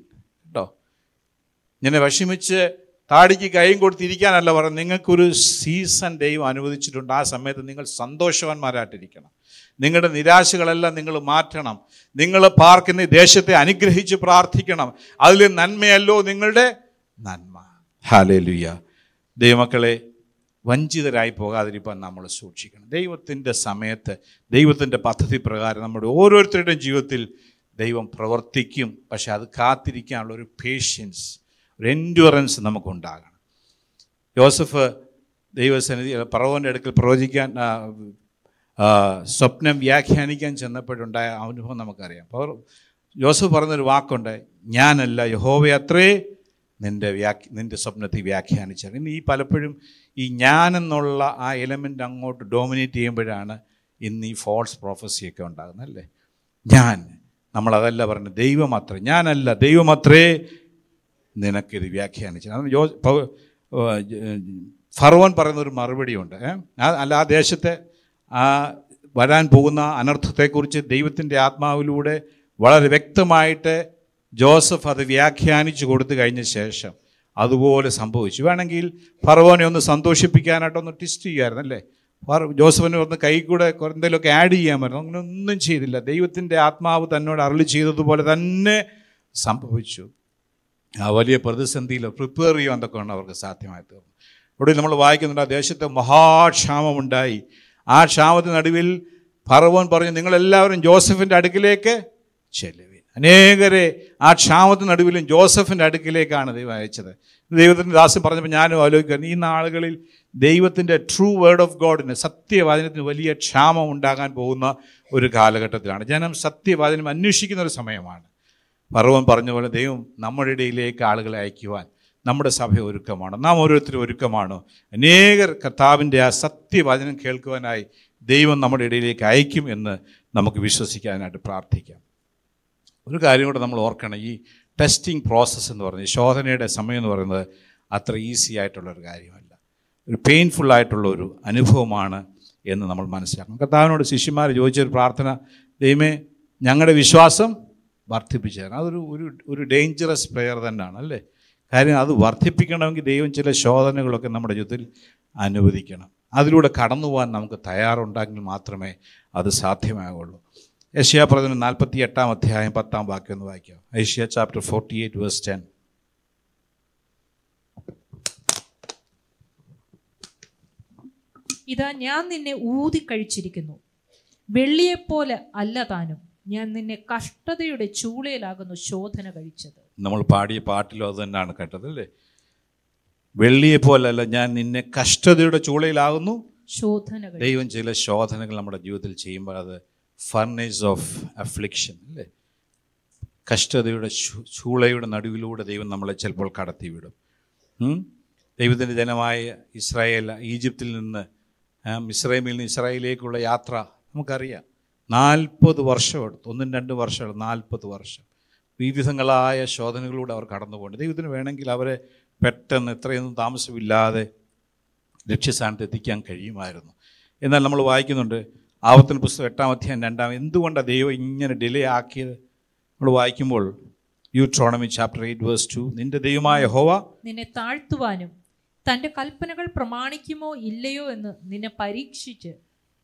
Speaker 1: കേട്ടോ? ഇങ്ങനെ വിഷമിച്ച് താടിക്ക് കൈയും കൊടുത്തിരിക്കാനല്ല പറഞ്ഞത് നിങ്ങൾക്കൊരു സീസൺ ദൈവം അനുവദിച്ചിട്ടുണ്ട്. ആ സമയത്ത് നിങ്ങൾ സന്തോഷവാന്മാരായിട്ടിരിക്കണം. നിങ്ങളുടെ നിരാശകളെല്ലാം നിങ്ങൾ മാറ്റണം. നിങ്ങൾ പാർക്കുന്ന ദേശത്തെ അനുഗ്രഹിച്ച് പ്രാർത്ഥിക്കണം. അതിൽ നന്മയല്ലോ നിങ്ങളുടെ നന്മ. ഹാലേലുയ്യ ദൈവമക്കളെ വഞ്ചിതരായി പോകാതിരിക്കാൻ നമ്മൾ സൂക്ഷിക്കണം. ദൈവത്തിന്റെ സമയത്ത് ദൈവത്തിന്റെ പദ്ധതി പ്രകാരം നമ്മുടെ ഓരോരുത്തരുടെയും ജീവിതത്തിൽ ദൈവം പ്രവർത്തിക്കും. പക്ഷെ അത് കാത്തിരിക്കാനുള്ള ഒരു പേഷ്യൻസ് ഒരു എൻഡുറൻസ് നമുക്കുണ്ടാകണം. യോസഫ് ദൈവസന്നിധി പറവന്റെ അടുക്കൽ പ്രവചിക്കാൻ സ്വപ്നം വ്യാഖ്യാനിക്കാൻ ചെന്നപ്പോഴുണ്ടായ അനുഭവം നമുക്കറിയാം. അപ്പോൾ ജോസഫ് പറഞ്ഞൊരു വാക്കുണ്ട് ഞാനല്ല യഹോവ അത്രേ നിന്റെ വ്യാഖ്യ നിന്റെ സ്വപ്നത്തിൽ വ്യാഖ്യാനിച്ചത്. ഇന്ന് ഈ പലപ്പോഴും ഈ ഞാനെന്നുള്ള ആ എലമെന്റ് അങ്ങോട്ട് ഡോമിനേറ്റ് ചെയ്യുമ്പോഴാണ് ഇന്ന് ഈ ഫോൾസ് പ്രോഫസിയൊക്കെ ഉണ്ടാകുന്നത് അല്ലേ? ഞാൻ നമ്മളതല്ല പറഞ്ഞത് ദൈവമത്രേ ഞാനല്ല ദൈവമത്രേ നിനക്കിത് വ്യാഖ്യാനിച്ചത്. അത് ജോ ഫറോൻ പറയുന്ന ഒരു മറുപടിയുണ്ട്. അല്ല ആ ദേശത്തെ ആ വരാൻ പോകുന്ന അനർത്ഥത്തെക്കുറിച്ച് ദൈവത്തിന്റെ ആത്മാവിലൂടെ വളരെ വ്യക്തമായിട്ട് ജോസഫ് അത് വ്യാഖ്യാനിച്ചു കൊടുത്തു കഴിഞ്ഞ ശേഷം അതുപോലെ സംഭവിച്ചു. വേണമെങ്കിൽ ഫറവോനെ ഒന്ന് സന്തോഷിപ്പിക്കാനായിട്ട് ഒന്ന് ട്വിസ്റ്റ് ചെയ്യാമായിരുന്നല്ലേ ഫറ ജോസഫിനെ ഒന്ന് കൈ കൂടെ എന്തെങ്കിലുമൊക്കെ ആഡ് ചെയ്യാമായിരുന്നു അങ്ങനെ ഒന്നും ചെയ്തില്ല. ദൈവത്തിന്റെ ആത്മാവ് തന്നോട് അരളി ചെയ്തതുപോലെ തന്നെ സംഭവിച്ചു. ആ വലിയ പ്രതിസന്ധിയിൽ പ്രിപ്പയർ ചെയ്യാൻ തൊക്കെയാണ് അവർക്ക് സാധ്യമായി തീർന്നു. ഇവിടെ നമ്മൾ വായിക്കുന്നുണ്ട് ആ ദേശത്ത് മഹാക്ഷാമമുണ്ടായി. ആ ക്ഷാമത്തിന് നടുവിൽ ഫറവോൻ പറഞ്ഞു നിങ്ങളെല്ലാവരും ജോസഫിന്റെ അടുക്കിലേക്ക് ചെല്ലുവിൻ. അനേകരെ ആ ക്ഷാമത്തിന് നടുവിലും ജോസഫിന്റെ അടുക്കിലേക്കാണ് ദൈവം അയച്ചത്. ദൈവത്തിന്റെ ദാസ്യം പറഞ്ഞപ്പോൾ ഞാനും ആലോചിക്കുന്നു ഈ നാളുകളിൽ ദൈവത്തിന്റെ ട്രൂ വേർഡ് ഓഫ് ഗോഡിന് സത്യവാചനത്തിന് വലിയ ക്ഷാമം ഉണ്ടാകാൻ പോകുന്ന ഒരു കാലഘട്ടത്തിലാണ്. ജനം സത്യവാചനം അന്വേഷിക്കുന്ന ഒരു സമയമാണ്. പർവം പറഞ്ഞ പോലെ ദൈവം നമ്മുടെ ഇടയിലേക്ക് ആളുകളെ അയക്കുവാൻ നമ്മുടെ സഭ ഒരുക്കമാണ്. നാം ഓരോരുത്തരും ഒരുക്കമാണ്. അനേകർ കർത്താവിന്റെ ആ സത്യവചനം കേൾക്കുവാനായി ദൈവം നമ്മുടെ ഇടയിലേക്ക് അയക്കും എന്ന് നമുക്ക് വിശ്വസിക്കാനായിട്ട് പ്രാർത്ഥിക്കാം. ഒരു കാര്യം കൂടെ നമ്മൾ ഓർക്കണം. ഈ ടെസ്റ്റിംഗ് പ്രോസസ്സ് എന്ന് പറയുന്നത് ശോധനയുടെ സമയം എന്ന് പറയുന്നത് അത്ര ഈസി ആയിട്ടുള്ള ഒരു കാര്യമല്ല. ഒരു പെയിൻഫുൾ ആയിട്ടുള്ള ഒരു അനുഭവമാണ് എന്ന് നമ്മൾ മനസ്സിലാക്കണം. കർത്താവിനോട് ശിഷ്യന്മാർ ചോദിച്ചൊരു പ്രാർത്ഥന ദൈവമേ ഞങ്ങളുടെ വിശ്വാസം വർദ്ധിപ്പിച്ചു തരണം അതൊരു ഒരു ഒരു ഡേഞ്ചറസ് പ്രെയർ തന്നെയാണ് അല്ലേ? കാര്യം അത് വർദ്ധിപ്പിക്കണമെങ്കിൽ ദൈവം ചില ശോധനകളൊക്കെ നമ്മുടെ ജീവിതത്തിൽ അനുവദിക്കണം. അതിലൂടെ കടന്നു പോകാൻ നമുക്ക് തയ്യാറുണ്ടെങ്കിൽ മാത്രമേ അത് സാധ്യമാകുള്ളൂ ഏഷ്യ പ്രവചനം നാൽപ്പത്തി എട്ടാം അധ്യായം പത്താം വാക്യം ഒന്ന് വായിക്കാം. Isaiah chapter forty eight verse ten
Speaker 2: ഇതാ ഞാൻ നിന്നെ ഊതി കഴിച്ചിരിക്കുന്നു. വെള്ളിയെപ്പോലെ അല്ല താനും. ഞാൻ നിന്നെ കഷ്ടതയുടെ ചൂളയിലാകുന്നു ശോധന കഴിച്ചത്.
Speaker 1: നമ്മൾ പാടിയ പാട്ടിലും അത് തന്നെയാണ് കേട്ടത് അല്ലേ? വെള്ളിയെ പോലല്ല ഞാൻ നിന്നെ കഷ്ടതയുടെ ചൂളയിലാകുന്നു.
Speaker 2: ശോധന
Speaker 1: ദൈവം ചില ശോധനകൾ നമ്മുടെ ജീവിതത്തിൽ ചെയ്യുമ്പോൾ അത് ഫർണേസ് ഓഫ് അഫ്ലിക്ഷൻ അല്ലേ? കഷ്ടതയുടെ ചൂളയുടെ നടുവിലൂടെ ദൈവം നമ്മളെ ചിലപ്പോൾ കടത്തിവിടും. വിടും ദൈവത്തിന്റെ ജനമായ ഇസ്രായേൽ ഈജിപ്തിൽ നിന്ന് മിസ്രൈമിൽ നിന്ന് ഇസ്രായേലിലേക്കുള്ള യാത്ര നമുക്കറിയാം. നാൽപ്പത് വർഷം എടുത്തു ഒന്നും രണ്ടും വർഷം എടുത്തു നാൽപ്പത് വർഷം. വിവിധങ്ങളായ ശോധനകളിലൂടെ അവർ കടന്നു പോകേണ്ടത് ദൈവത്തിന് വേണമെങ്കിൽ അവരെ പെട്ടെന്ന് ഇത്രയൊന്നും താമസമില്ലാതെ ലക്ഷ്യസ്ഥാനത്ത് എത്തിക്കാൻ കഴിയുമായിരുന്നു. എന്നാൽ നമ്മൾ വായിക്കുന്നുണ്ട് ആവർത്തന പുസ്തകം എട്ടാം അധ്യായം രണ്ടാം എന്തുകൊണ്ടാണ് ദൈവം ഇങ്ങനെ ഡിലേ ആക്കിയത്? നമ്മൾ വായിക്കുമ്പോൾ Deuteronomy chapter eight verse two നിന്റെ ദൈവമായ ഹോവ
Speaker 2: നിന്നെ താഴ്ത്തുവാനും തന്റെ കൽപ്പനകൾ പ്രമാണിക്കുമോ ഇല്ലയോ എന്ന് നിന്നെ പരീക്ഷിച്ച്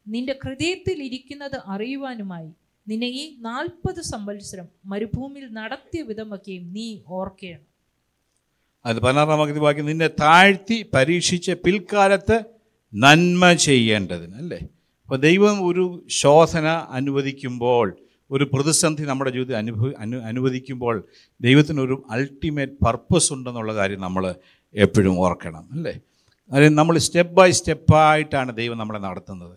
Speaker 2: നിന്റെ ഹൃദയത്തിൽ ഇരിക്കുന്നത് അറിയുവാനുമായി നിന്നെ ഈ നാൽപ്പത് സംവത്സരം മരുഭൂമിയിൽ നടത്തിയ വിധമൊക്കെയും നീ ഓർക്കണം.
Speaker 1: അത് പതിനാറാം വാക്യത്തിൽ വാക്യം നിന്നെ താഴ്ത്തി പരീക്ഷിച്ച പിൽക്കാലത്ത് നന്മ ചെയ്യേണ്ടതിന് അല്ലേ? അപ്പോൾ ദൈവം ഒരു ശോധന അനുവദിക്കുമ്പോൾ ഒരു പ്രതിസന്ധി നമ്മുടെ ജീവിതത്തിൽ അനുഭവ അനു അനുവദിക്കുമ്പോൾ ദൈവത്തിനൊരു അൾട്ടിമേറ്റ് പർപ്പസ് ഉണ്ടെന്നുള്ള കാര്യം നമ്മൾ എപ്പോഴും ഓർക്കണം അല്ലേ? അതായത് നമ്മൾ സ്റ്റെപ്പ് ബൈ സ്റ്റെപ്പായിട്ടാണ് ദൈവം നമ്മളെ നടത്തുന്നത്.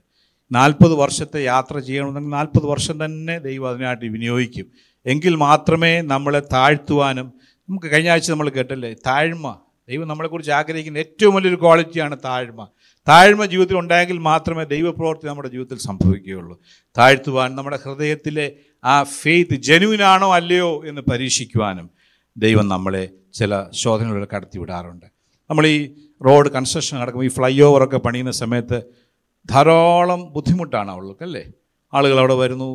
Speaker 1: നാൽപ്പത് വർഷത്തെ യാത്ര ചെയ്യണമെന്നെങ്കിൽ നാൽപ്പത് വർഷം തന്നെ ദൈവം അതിനായിട്ട് വിനിയോഗിക്കും. എങ്കിൽ മാത്രമേ നമ്മളെ താഴ്ത്തുവാനും നമുക്ക് കഴിഞ്ഞ ആഴ്ച നമ്മൾ കേട്ടല്ലേ താഴ്മ. ദൈവം നമ്മളെക്കുറിച്ച് ആഗ്രഹിക്കുന്ന ഏറ്റവും വലിയൊരു ക്വാളിറ്റിയാണ് താഴ്മ. താഴ്മ ജീവിതത്തിൽ ഉണ്ടായെങ്കിൽ മാത്രമേ ദൈവപ്രവൃത്തി നമ്മുടെ ജീവിതത്തിൽ സംഭവിക്കുകയുള്ളൂ. താഴ്ത്തുവാൻ നമ്മുടെ ഹൃദയത്തിലെ ആ ഫെയ്ത്ത് ജനുവിനാണോ അല്ലയോ എന്ന് പരീക്ഷിക്കുവാനും ദൈവം നമ്മളെ ചില ശോധനകളിൽ കടത്തിവിടാറുണ്ട്. നമ്മൾ ഈ റോഡ് കൺസ്ട്രക്ഷൻ നടക്കുമ്പോൾ ഈ ഫ്ലൈ ഓവറൊക്കെ പണിയുന്ന സമയത്ത് ധാരാളം ബുദ്ധിമുട്ടാണ് അവൾക്ക് അല്ലേ ആളുകൾ അവിടെ വരുന്നു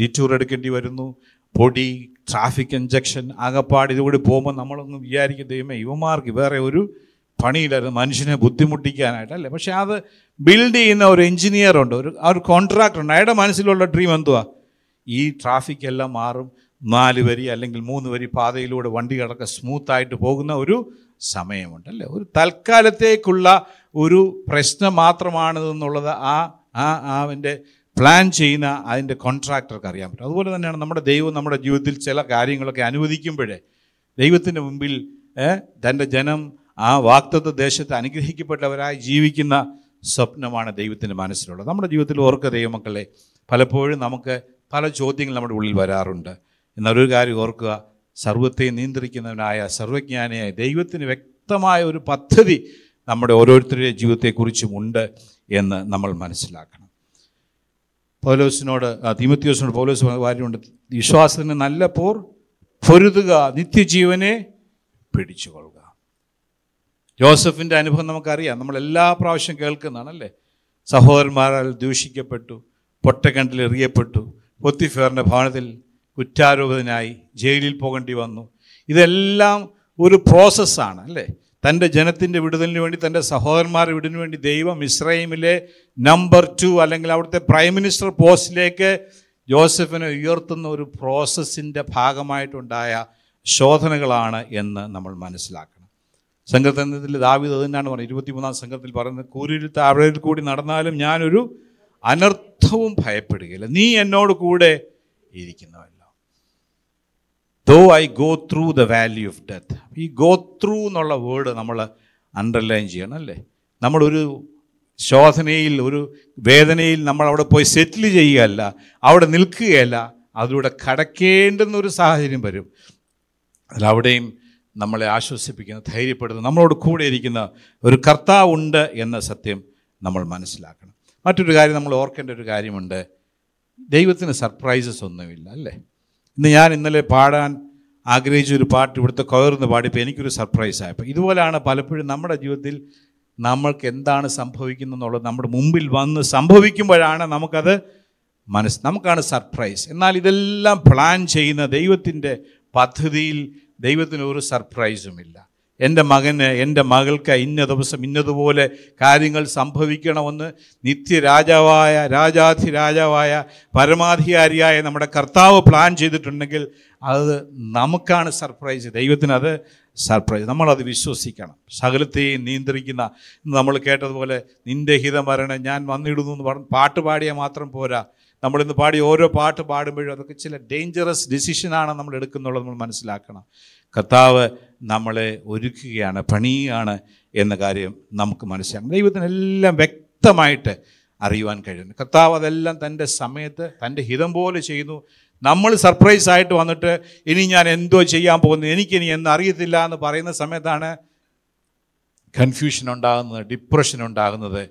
Speaker 1: ഡിറ്റൂർ എടുക്കേണ്ടി വരുന്നു പൊടി ട്രാഫിക് ഇഞ്ചക്ഷൻ ആകപ്പാട് ഇതുകൂടി പോകുമ്പോൾ നമ്മളൊന്ന് വിചാരിക്കും ദൈവമേ യുവമാർക്ക് വേറെ ഒരു പണിയില്ലായിരുന്നു മനുഷ്യനെ ബുദ്ധിമുട്ടിക്കാനായിട്ടല്ലേ? പക്ഷേ അത് ബിൽഡ് ചെയ്യുന്ന ഒരു എഞ്ചിനീയർ ഉണ്ട് ഒരു ആ ഒരു കോൺട്രാക്ടർ ഉണ്ട്. അയാളുടെ മനസ്സിലുള്ള ഡ്രീം എന്തുവാ? ഈ ട്രാഫിക് എല്ലാം മാറും നാല് വരി അല്ലെങ്കിൽ മൂന്ന് വരി പാതയിലൂടെ വണ്ടികളൊക്കെ സ്മൂത്തായിട്ട് പോകുന്ന ഒരു സമയമുണ്ട് അല്ലേ ഒരു തൽക്കാലത്തേക്കുള്ള ഒരു പ്രശ്നം മാത്രമാണിതെന്നുള്ളത് ആ ആ അവന്റെ പ്ലാൻ ചെയ്യുന്ന അതിന്റെ കോൺട്രാക്ടർക്ക് അറിയാൻ പറ്റും. അതുപോലെ തന്നെയാണ് നമ്മുടെ ദൈവം നമ്മുടെ ജീവിതത്തിൽ ചില കാര്യങ്ങളൊക്കെ അനുവദിക്കുമ്പോഴേ ദൈവത്തിന്റെ മുമ്പിൽ തന്റെ ജനം ആ വാക്തത്വ ദേശത്ത് അനുഗ്രഹിക്കപ്പെട്ടവരായി ജീവിക്കുന്ന സ്വപ്നമാണ് ദൈവത്തിന്റെ മനസ്സിലുള്ളത്. നമ്മുടെ ജീവിതത്തിൽ ഓർക്കുക ദൈവമക്കളെ പലപ്പോഴും നമുക്ക് പല ചോദ്യങ്ങൾ നമ്മുടെ ഉള്ളിൽ വരാറുണ്ട്. എന്നൊരു കാര്യം ഓർക്കുക സർവത്തെ നിയന്ത്രിക്കുന്നവനായ സർവജ്ഞാനിയായ ദൈവത്തിന് വ്യക്തമായ ഒരു പദ്ധതി നമ്മുടെ ഓരോരുത്തരുടെ ജീവിതത്തെക്കുറിച്ചും ഉണ്ട് എന്ന് നമ്മൾ മനസ്സിലാക്കണം. പൗലോസിനോട് തീമത്യോസിനോട് പൗലോസ് കാര്യമുണ്ട്. വിശ്വാസത്തിന് നല്ല പോർ പൊരുതുക നിത്യജീവനെ പിടിച്ചുകൊള്ളുക. ജോസഫിന്റെ അനുഭവം നമുക്കറിയാം. നമ്മൾ എല്ലാ പ്രാവശ്യം കേൾക്കുന്നതാണല്ലേ? സഹോദരന്മാരാൽ ദൂഷിക്കപ്പെട്ടു പൊട്ടക്കണ്ടിൽ എറിയപ്പെട്ടു പൊത്തിഫേറിന്റെ ഭവനത്തിൽ കുറ്റാരോപിതനായി ജയിലിൽ പോകേണ്ടി വന്നു. ഇതെല്ലാം ഒരു പ്രോസസ്സാണ് അല്ലേ? തന്റെ ജനത്തിന്റെ വിടുതലിന് വേണ്ടി തന്റെ സഹോദരന്മാരുടെ വിടുന്നു വേണ്ടി ദൈവം ഇസ്രൈമിലെ നമ്പർ ടു അല്ലെങ്കിൽ അവിടുത്തെ പ്രൈം മിനിസ്റ്റർ പോസ്റ്റിലേക്ക് ജോസഫിനെ ഉയർത്തുന്ന ഒരു പ്രോസസ്സിന്റെ ഭാഗമായിട്ടുണ്ടായ ശോധനകളാണ് എന്ന് നമ്മൾ മനസ്സിലാക്കണം. സംഘത്തിൽ ദാവിദ് തന്നെയാണ് പറയുന്നത് ഇരുപത്തിമൂന്നാം സംഘത്തിൽ പറയുന്നത് കൂരിൽ താഴയിൽ കൂടി നടന്നാലും ഞാനൊരു അനർത്ഥവും ഭയപ്പെടുകയില്ല. നീ എന്നോട് കൂടെ ഇരിക്കുന്നവല്ലോ though I go through the valley of death ഈ ഗോ ത്രൂ എന്നുള്ള വേർഡ് നമ്മൾ അണ്ടർലൈൻ ചെയ്യണം അല്ലേ? നമ്മളൊരു ശോധനയിൽ ഒരു വേദനയിൽ നമ്മൾ അവിടെ പോയി സെറ്റിൽ ചെയ്യുകയല്ല അവിടെ നിൽക്കുകയല്ല അതിലൂടെ കടക്കേണ്ടുന്ന ഒരു സാഹചര്യം വരും. അതിലവിടെയും നമ്മളെ ആശ്വസിപ്പിക്കുന്ന ധൈര്യപ്പെടുന്ന നമ്മളോട് കൂടെ ഇരിക്കുന്ന ഒരു കർത്താവുണ്ട് എന്ന സത്യം നമ്മൾ മനസ്സിലാക്കണം. മറ്റൊരു കാര്യം നമ്മൾ ഓർക്കേണ്ട ഒരു കാര്യമുണ്ട്. ദൈവത്തിന് സർപ്രൈസസ് ഒന്നുമില്ല അല്ലേ? ഇന്ന് ഞാൻ ഇന്നലെ പാടാൻ ആഗ്രഹിച്ച ഒരു പാട്ട് ഇവിടുത്തെ കൊയർന്ന് പാടിയപ്പോൾ എനിക്കൊരു സർപ്രൈസ് ആയപ്പോൾ ഇതുപോലെയാണ് പലപ്പോഴും നമ്മുടെ ജീവിതത്തിൽ നമ്മൾക്ക് എന്താണ് സംഭവിക്കുന്നത് എന്നുള്ളത് നമ്മുടെ മുമ്പിൽ വന്ന് സംഭവിക്കുമ്പോഴാണ് നമുക്കത് മനസ്സ് നമുക്കാണ് സർപ്രൈസ് എന്നാൽ ഇതെല്ലാം പ്ലാൻ ചെയ്യുന്ന ദൈവത്തിന്റെ പദ്ധതിയിൽ ദൈവത്തിന് ഒരു സർപ്രൈസുമില്ല എന്റെ മകന് എന്റെ മകൾക്ക് ഇന്ന ദിവസം ഇന്നതുപോലെ കാര്യങ്ങൾ സംഭവിക്കണമെന്ന് നിത്യരാജാവായ രാജാധിരാജാവായ പരമാധികാരിയായ നമ്മുടെ കർത്താവ് പ്ലാൻ ചെയ്തിട്ടുണ്ടെങ്കിൽ അത് നമുക്കാണ് സർപ്രൈസ് ദൈവത്തിന് അത് സർപ്രൈസ് നമ്മളത് വിശ്വസിക്കണം. സകലത്തെയും നിയന്ത്രിക്കുന്ന നമ്മൾ കേട്ടതുപോലെ നിന്റെ ഹിതമരണം ഞാൻ വന്നിടുന്നു എന്ന് പറഞ്ഞ് പാട്ട് പാടിയാൽ മാത്രം പോരാ. നമ്മളിന്ന് പാടി ഓരോ പാട്ട് പാടുമ്പോഴും അതൊക്കെ ചില ഡേഞ്ചറസ് ഡിസിഷനാണ് നമ്മൾ എടുക്കുന്നുള്ളത് നമ്മൾ മനസ്സിലാക്കണം. കർത്താവ് നമ്മളെ ഒരുക്കുകയാണ് പണിയുകയാണ് എന്ന കാര്യം നമുക്ക് മനസ്സിലാക്കാം. ദൈവത്തിനെല്ലാം വ്യക്തമായിട്ട് അറിയുവാൻ കഴിയുന്നു. കർത്താവ് അതെല്ലാം തന്റെ സമയത്ത് തന്റെ ഹിതം പോലെ ചെയ്യുന്നു നമ്മൾ സർപ്രൈസ് ആയിട്ട് വന്നിട്ട് ഇനി ഞാൻ എന്തോ ചെയ്യാൻ പോകുന്നു എനിക്കിനി എന്ന് അറിയത്തില്ല എന്ന് പറയുന്ന സമയത്താണ് കൺഫ്യൂഷൻ ഉണ്ടാകുന്നത് ഡിപ്രഷൻ ഉണ്ടാകുന്നത്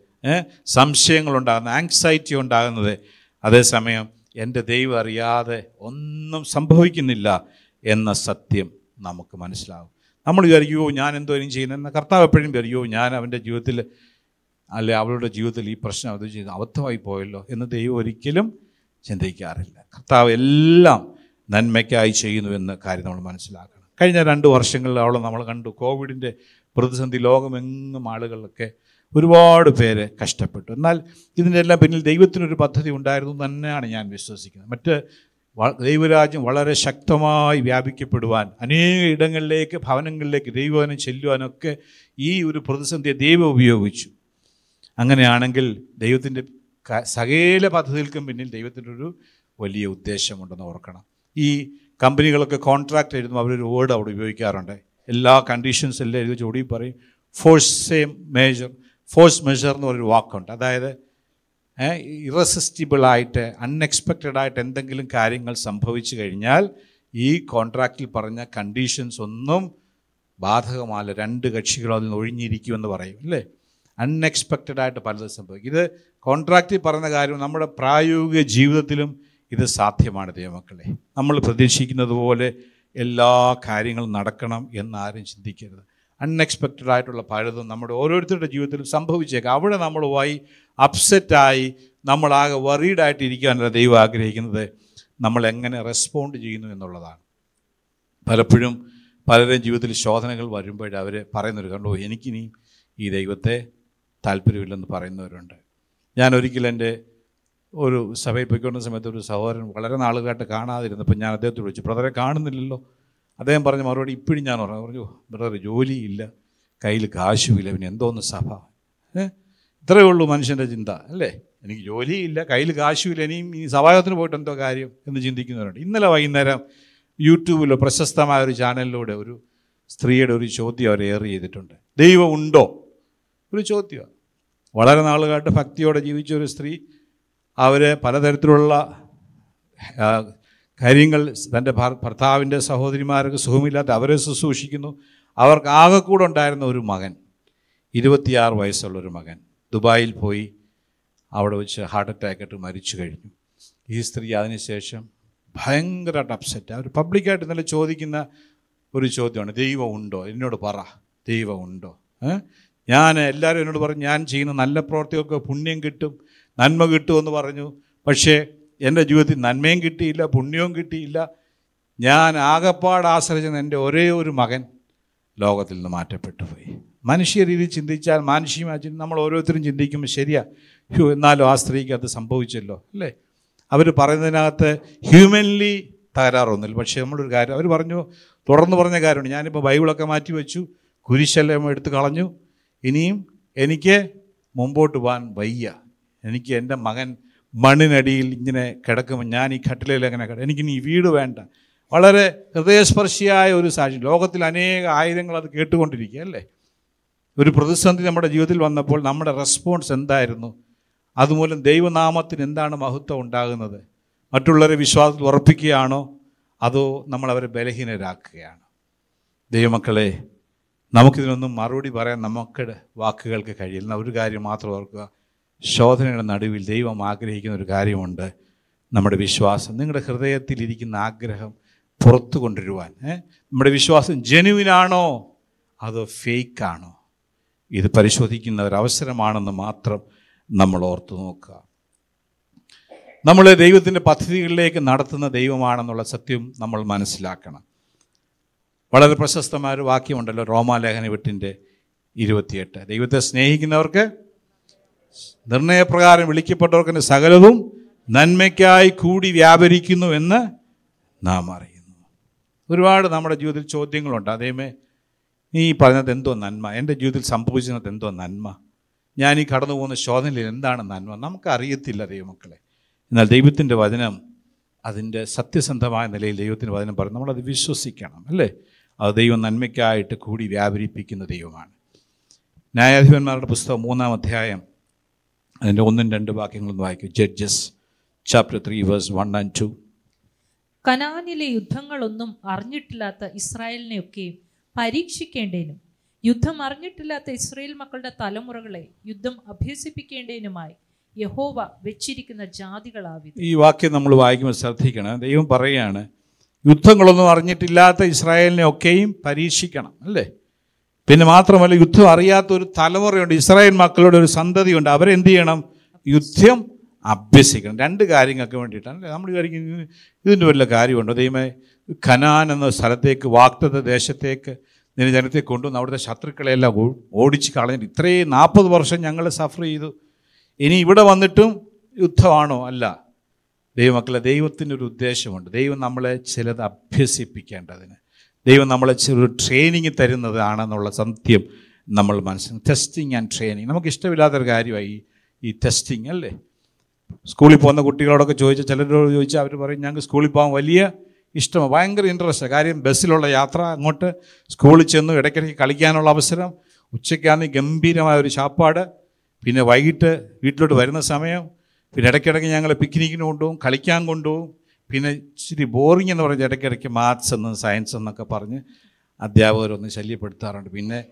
Speaker 1: സംശയങ്ങൾ ഉണ്ടാകുന്നത് ആങ്സൈറ്റി ഉണ്ടാകുന്നത്. അതേസമയം എന്റെ ദൈവം അറിയാതെ ഒന്നും സംഭവിക്കുന്നില്ല എന്ന സത്യം നമുക്ക് മനസ്സിലാകും. നമ്മൾ വിചാരിക്കുമോ ഞാൻ എന്തോ ഇനി ചെയ്യുന്ന? കർത്താവ് എപ്പോഴും വിചാരിക്കുമോ ഞാൻ അവന്റെ ജീവിതത്തിൽ അല്ലെ അവളുടെ ജീവിതത്തിൽ ഈ പ്രശ്നം അത് ചെയ്ത് അബദ്ധമായി പോയല്ലോ എന്ന് ദൈവം ഒരിക്കലും ചിന്തിക്കാറില്ല. കർത്താവ് എല്ലാം നന്മയ്ക്കായി ചെയ്യുന്നു എന്ന കാര്യം നമ്മൾ മനസ്സിലാക്കണം. കഴിഞ്ഞ രണ്ട് വർഷങ്ങളിൽ അവളെ നമ്മൾ കണ്ടു. കോവിഡിന്റെ പ്രതിസന്ധി ലോകമെങ്ങും ആളുകളൊക്കെ ഒരുപാട് പേര് കഷ്ടപ്പെട്ടു. എന്നാൽ ഇതിന്റെ എല്ലാം പിന്നിൽ ദൈവത്തിനൊരു പദ്ധതി ഉണ്ടായിരുന്നു തന്നെയാണ് ഞാൻ വിശ്വസിക്കുന്നത്. മറ്റ് ദൈവരാജ്യം വളരെ ശക്തമായി വ്യാപിക്കപ്പെടുവാൻ അനേക ഇടങ്ങളിലേക്ക് ഭവനങ്ങളിലേക്ക് ദൈവവനം ചെല്ലുവാനൊക്കെ ഈ ഒരു പ്രതിസന്ധിയെ ദൈവം ഉപയോഗിച്ചു. അങ്ങനെയാണെങ്കിൽ ദൈവത്തിന്റെ സകല പദ്ധതികൾക്കും പിന്നിൽ ദൈവത്തിന്റെ ഒരു വലിയ ഉദ്ദേശമുണ്ടെന്ന് ഓർക്കണം. ഈ കമ്പനികളൊക്കെ കോൺട്രാക്റ്റ് എഴുതുമ്പോൾ അവരൊരു വേർഡ് അവിടെ ഉപയോഗിക്കാറുണ്ട്. എല്ലാ കണ്ടീഷൻസ് എല്ലാം എഴുതി ചോടി പറയും. Force same major force measure എന്ന് പറയുന്ന വാക്കുണ്ട്. അതായത് ഇറസിസ്റ്റിബിളായിട്ട് അൺഎക്സ്പെക്റ്റഡ് ആയിട്ട് എന്തെങ്കിലും കാര്യങ്ങൾ സംഭവിച്ചു കഴിഞ്ഞാൽ ഈ കോൺട്രാക്റ്റിൽ പറഞ്ഞ കണ്ടീഷൻസ് ഒന്നും ബാധകമല്ല. രണ്ട് കക്ഷികളും അതിൽ നിന്ന് ഒഴിഞ്ഞിരിക്കുമെന്ന് പറയും അല്ലേ? അൺഎക്സ്പെക്റ്റഡ് ആയിട്ട് പലതും സംഭവിക്കും. ഇത് കോൺട്രാക്റ്റിൽ പറഞ്ഞ കാര്യം നമ്മുടെ പ്രായോഗിക ജീവിതത്തിലും ഇത് സാധ്യമാണ് ദൈവമക്കളെ. നമ്മൾ പ്രതീക്ഷിക്കുന്നത് പോലെ എല്ലാ കാര്യങ്ങളും നടക്കണം എന്നാരും ചിന്തിക്കരുത്. അൺഎക്സ്പെക്റ്റഡ് ആയിട്ടുള്ള പലതും നമ്മുടെ ഓരോരുത്തരുടെ ജീവിതത്തിലും സംഭവിച്ചേക്കാം. അവിടെ നമ്മൾ നമ്മളുമായി അപ്സെറ്റായി നമ്മളാകെ വറീഡായിട്ട് ഇരിക്കാനല്ല ദൈവം ആഗ്രഹിക്കുന്നത്. നമ്മൾ എങ്ങനെ റെസ്പോണ്ട് ചെയ്യുന്നു എന്നുള്ളതാണ്. പലപ്പോഴും പലരുടെയും ജീവിതത്തിൽ ശോധനകൾ വരുമ്പോൾ അവർ പറയുന്നൊരു കണ്ടോ എനിക്കിനി ഈ ദൈവത്തെ താല്പര്യമില്ലെന്ന് പറയുന്നവരുണ്ട്. ഞാൻ ഒരിക്കലും എന്റെ ഒരു സഭയിൽ പോയിക്കൊണ്ട സമയത്ത് ഒരു സഹോദരൻ വളരെ നാളുകളായിട്ട് കാണാതിരുന്നപ്പോൾ ഞാൻ അദ്ദേഹത്തോട് വിളിച്ചു ബ്രദറെ കാണുന്നില്ലല്ലോ. അദ്ദേഹം പറഞ്ഞ മറുപടി ഇപ്പോഴും ഞാൻ പറഞ്ഞു പറഞ്ഞു ബ്രദർ ജോലിയില്ല കയ്യിൽ കാശുമില്ല പിന്നെ എന്തോന്ന് സഭ? ഇത്രയേ ഉള്ളൂ മനുഷ്യന്റെ ചിന്ത അല്ലേ? എനിക്ക് ജോലിയില്ല കയ്യിൽ കാശുമില്ല ഇനിയും ഈ സഭായത്തിന് പോയിട്ട് എന്തോ കാര്യം എന്ന് ചിന്തിക്കുന്നവരുണ്ട്. ഇന്നലെ വൈകുന്നേരം യൂട്യൂബിലോ പ്രശസ്തമായ ഒരു ചാനലിലൂടെ ഒരു സ്ത്രീയുടെ ഒരു ചോദ്യം അവർ ഏറി ചെയ്തിട്ടുണ്ട്. ദൈവം ഉണ്ടോ? ഒരു ചോദ്യമാണ്. വളരെ നാളുകളായിട്ട് ഭക്തിയോടെ ജീവിച്ച ഒരു സ്ത്രീ അവരെ പലതരത്തിലുള്ള കാര്യങ്ങൾ തന്റെ ഭർ- ഭർത്താവിന്റെ സഹോദരിമാർക്ക് സുഖമില്ലാത്ത അവരെ ശുശ്രൂഷിക്കുന്നു. അവർക്ക് ആകെ കൂടെ ഉണ്ടായിരുന്ന ഒരു മകൻ ഇരുപത്തിയാറ് വയസ്സുള്ള ഒരു മകൻ ദുബായിൽ പോയി അവിടെ വെച്ച് ഹാർട്ട് അറ്റാക്ക് ആയിട്ട് മരിച്ചു കഴിഞ്ഞു. ഈ സ്ത്രീ അതിനുശേഷം ഭയങ്കരമായിട്ട് അപ്സെറ്റ് അവർ പബ്ലിക്കായിട്ട് ഇന്നലെ ചോദിക്കുന്ന ഒരു ചോദ്യമാണ് ദൈവം ഉണ്ടോ? എന്നോട് പറ ദൈവം ഉണ്ടോ? ഞാൻ എല്ലാവരും എന്നോട് പറഞ്ഞു ഞാൻ ചെയ്യുന്ന നല്ല പ്രവർത്തികൾക്ക് പുണ്യം കിട്ടും നന്മ കിട്ടുമെന്ന് പറഞ്ഞു. പക്ഷേ എന്റെ ജീവിതത്തിൽ നന്മയും കിട്ടിയില്ല പുണ്യവും കിട്ടിയില്ല. ഞാൻ ആകപ്പാട് ആശ്രയിച്ച എന്റെ ഒരേ ഒരു മകൻ ലോകത്തിൽ നിന്ന് മാറ്റപ്പെട്ടു പോയി മനുഷ്യ രീതിയിൽ ചിന്തിച്ചാൽ മാനുഷികമായി ചിന്തി നമ്മൾ ഓരോരുത്തരും ചിന്തിക്കുമ്പോൾ ശരിയാ. ഹ്യൂ എന്നാലും ആ സ്ത്രീക്ക് അത് സംഭവിച്ചല്ലോ അല്ലേ? അവർ പറയുന്നതിനകത്ത് ഹ്യൂമൻലി തകരാറൊന്നുമില്ല. പക്ഷേ നമ്മളൊരു കാര്യം അവർ പറഞ്ഞു തുടർന്ന് പറഞ്ഞ കാര്യമാണ് ഞാനിപ്പോൾ ബൈബിളൊക്കെ മാറ്റി വെച്ചു കുരിശെല്ലാം എടുത്ത് കളഞ്ഞു. ഇനിയും എനിക്ക് മുമ്പോട്ട് പോകാൻ വയ്യ. എനിക്ക് എന്റെ മകൻ മണ്ണിനടിയിൽ ഇങ്ങനെ കിടക്കുമ്പോൾ ഞാൻ ഈ കട്ടിലയിൽ അങ്ങനെ കിടക്കും. എനിക്കിനി ഈ വീട് വേണ്ട. വളരെ ഹൃദയസ്പർശിയായ ഒരു സാക്ഷി ലോകത്തിൽ അനേക ആയിരങ്ങൾ അത് കേട്ടുകൊണ്ടിരിക്കുക അല്ലേ? ഒരു പ്രതിസന്ധി നമ്മുടെ ജീവിതത്തിൽ വന്നപ്പോൾ നമ്മുടെ റെസ്പോൺസ് എന്തായിരുന്നു? അതുമൂലം ദൈവനാമത്തിന് എന്താണ് മഹത്വം ഉണ്ടാകുന്നത്? മറ്റുള്ളവരെ വിശ്വാസത്തിൽ ഉറപ്പിക്കുകയാണോ? അതോ നമ്മളവരെ ബലഹീനരാക്കുകയാണ്? ദൈവമക്കളെ നമുക്കിതിനൊന്നും മറുപടി പറയാൻ നമുക്കുടെ വാക്കുകൾക്ക് കഴിയില്ല. ഒരു കാര്യം മാത്രം ഓർക്കുക. ശോധനയുടെ നടുവിൽ ദൈവം ആഗ്രഹിക്കുന്ന ഒരു കാര്യമുണ്ട്. നമ്മുടെ വിശ്വാസം നിങ്ങളുടെ ഹൃദയത്തിലിരിക്കുന്ന ആഗ്രഹം പുറത്തു കൊണ്ടുവരുവാൻ. നമ്മുടെ വിശ്വാസം ജെനുവിനാണോ? അതോ ഫേക്കാണോ? ഇത് പരിശോധിക്കുന്ന ഒരു അവസരമാണെന്ന് മാത്രം നമ്മൾ ഓർത്തു നോക്കുക. നമ്മളെ ദൈവത്തിന്റെ പദ്ധതികളിലേക്ക് നടത്തുന്ന ദൈവമാണെന്നുള്ള സത്യം നമ്മൾ മനസ്സിലാക്കണം. വളരെ പ്രശസ്തമായ ഒരു വാക്യമുണ്ടല്ലോ റോമാലേഖന വിട്ടിന്റെ ഇരുപത്തിയെട്ട്. ദൈവത്തെ സ്നേഹിക്കുന്നവർക്ക് നിർണയപ്രകാരം വിളിക്കപ്പെട്ടവർക്ക് സകലതും നന്മയ്ക്കായി കൂടി വ്യാപരിക്കുന്നു എന്ന് നാം അറിയുന്നു. ഒരുപാട് നമ്മുടെ ജീവിതത്തിൽ ചോദ്യങ്ങളുണ്ട്. അതേമേ നീ പറഞ്ഞത് എന്തോ നന്മ? എന്റെ ജീവിതത്തിൽ സംഭവിച്ചത് എന്തോ നന്മ? ഞാൻ ഈ കടന്നു പോകുന്ന ശോധനയിൽ എന്താണ് നന്മ? നമുക്കറിയത്തില്ല ദൈവമക്കളെ. എന്നാൽ ദൈവത്തിന്റെ വചനം അതിന്റെ സത്യസന്ധമായ നിലയിൽ ദൈവത്തിന്റെ വചനം പറയും നമ്മളത് വിശ്വസിക്കണം അല്ലേ? അത് ദൈവം നന്മയ്ക്കായിട്ട് കൂടി വ്യാപരിപ്പിക്കുന്ന ദൈവമാണ്. ന്യായാധിപന്മാരുടെ പുസ്തകം മൂന്നാം അധ്യായം അതിന്റെ ഒന്നും രണ്ട് വാക്യങ്ങളും വായിക്കും. Judges chapter three verse one and two
Speaker 2: കനാനിലെ യുദ്ധങ്ങളൊന്നും അറിഞ്ഞിട്ടില്ലാത്ത ഇസ്രായേലിനെയൊക്കെയും പരീക്ഷിക്കേണ്ടേനും യുദ്ധം അറിഞ്ഞിട്ടില്ലാത്ത ഇസ്രായേൽ മക്കളുടെ തലമുറകളെ യുദ്ധം അഭ്യസിപ്പിക്കേണ്ടതിനുമായി യഹോവ വെച്ചിരിക്കുന്ന ജാതികളാവിത്.
Speaker 1: ഈ വാക്യം നമ്മൾ വായിക്കുമ്പോൾ ശ്രദ്ധിക്കണം. ദൈവം പറയുകയാണ് യുദ്ധങ്ങളൊന്നും അറിഞ്ഞിട്ടില്ലാത്ത ഇസ്രായേലിനെ ഒക്കെയും പരീക്ഷിക്കണം അല്ലേ? പിന്നെ മാത്രമല്ല യുദ്ധം അറിയാത്ത ഒരു തലമുറയുണ്ട്. ഇസ്രായേൽ മക്കളുടെ ഒരു സന്തതിയുണ്ട്. അവരെന്ത് ചെയ്യണം? യുദ്ധം അഭ്യസിക്കണം. രണ്ട് കാര്യങ്ങൾക്ക് വേണ്ടിയിട്ടാണ് നമ്മൾ വിചാരിക്കും ഇതിന് ഇതിന്റെ വല്ല കാര്യമുണ്ടോ? ദൈവമേ ഖനാൻ എന്ന സ്ഥലത്തേക്ക് വാക്തത ദേശത്തേക്ക് നിന്റെ ജനത്തെ കൊണ്ടുവന്ന് അവിടുത്തെ ശത്രുക്കളെയെല്ലാം ഓടിച്ച് കളഞ്ഞിട്ട് ഇത്രയും നാൽപ്പത് വർഷം ഞങ്ങൾ സഫർ ചെയ്തു. ഇനി ഇവിടെ വന്നിട്ടും യുദ്ധമാണോ? അല്ല. ദൈവമക്കളെ ദൈവത്തിന്റെ ഒരു ഉദ്ദേശമുണ്ട്. ദൈവം നമ്മളെ ചിലത് അഭ്യസിപ്പിക്കേണ്ടതിന്. ദൈവം നമ്മളെ ഒരു ട്രെയിനിങ് തരുന്നതാണെന്നുള്ള സത്യം നമ്മൾ മനസ്സിലാക്കും ടെസ്റ്റിങ് ആൻഡ് ട്രെയിനിങ് നമുക്ക് ഇഷ്ടമില്ലാത്തൊരു കാര്യമായി ഈ- ടെസ്റ്റിങ് അല്ലേ? സ്കൂളിൽ പോകുന്ന കുട്ടികളോടൊക്കെ ചോദിച്ചാൽ ചിലരോട് ചോദിച്ചാൽ അവർ പറയും ഞങ്ങൾക്ക് സ്കൂളിൽ പോകാൻ വലിയ ഇഷ്ടമാണ്. ഭയങ്കര ഇൻട്രസ്റ്റാണ് കാര്യം ബസ്സിലുള്ള യാത്ര അങ്ങോട്ട് സ്കൂളിൽ ചെന്നു ഇടയ്ക്കിടയ്ക്ക് കളിക്കാനുള്ള അവസരം ഉച്ചയ്ക്കാണെങ്കിൽ ഗംഭീരമായ ഒരു ചാപ്പാട് പിന്നെ വൈകിട്ട് വീട്ടിലോട്ട് വരുന്ന സമയം പിന്നെ ഇടയ്ക്കിടയ്ക്ക് ഞങ്ങൾ പിക്നിക്കിന് കൊണ്ടുപോകും കളിക്കാൻ കൊണ്ടുപോകും പിന്നെ ഇച്ചിരി ബോറിങ് എന്ന് പറഞ്ഞ ഇടയ്ക്കിടയ്ക്ക് മാത്സ് എന്ന് സയൻസ് എന്നൊക്കെ പറഞ്ഞ് അധ്യാപകരൊന്ന് ശല്യപ്പെടുത്താറുണ്ട്. പിന്നെ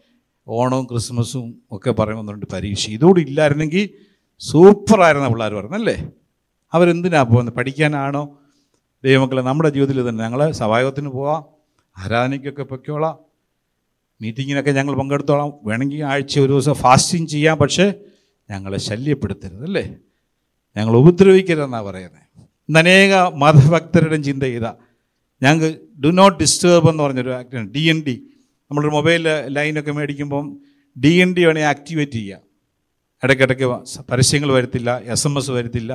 Speaker 1: ഓണവും ക്രിസ്മസും ഒക്കെ പറയുന്നുണ്ട് പരീക്ഷ. ഇതോടെ ഇല്ലായിരുന്നെങ്കിൽ സൂപ്പറായിരുന്ന പിള്ളേർ പറഞ്ഞല്ലേ അവരെന്തിനാ പോകുന്നത്? പഠിക്കാനാണോ? ദൈവമക്കളെ നമ്മുടെ ജീവിതത്തിൽ തന്നെ ഞങ്ങൾ സവായോഗത്തിന് പോവാം ആരാധനയ്ക്കൊക്കെ പൊയ്ക്കോളാം മീറ്റിങ്ങിനൊക്കെ ഞങ്ങൾ പങ്കെടുത്തോളാം. വേണമെങ്കിൽ ആഴ്ച ഒരു ദിവസം ഫാസ്റ്റിംഗ് ചെയ്യാം പക്ഷേ ഞങ്ങളെ ശല്യപ്പെടുത്തരുത് അല്ലേ? ഞങ്ങൾ ഉപദ്രവിക്കരുതെന്നാണ് പറയുന്നത് അനേക മതഭക്തരുടെയും ചിന്ത ഇതാ. ഞങ്ങൾക്ക് ഡു നോട്ട് ഡിസ്റ്റേബ് എന്ന് പറഞ്ഞൊരു ആക്ടാണ് ഡി എൻ ഡി നമ്മളൊരു മൊബൈൽ ലൈനൊക്കെ മേടിക്കുമ്പം ഡി എൻ ഡി വേണേൽ ആക്ടിവേറ്റ് ചെയ്യുക ഇടയ്ക്കിടയ്ക്ക് പരസ്യങ്ങൾ വരത്തില്ല എസ് എം എസ് വരത്തില്ല.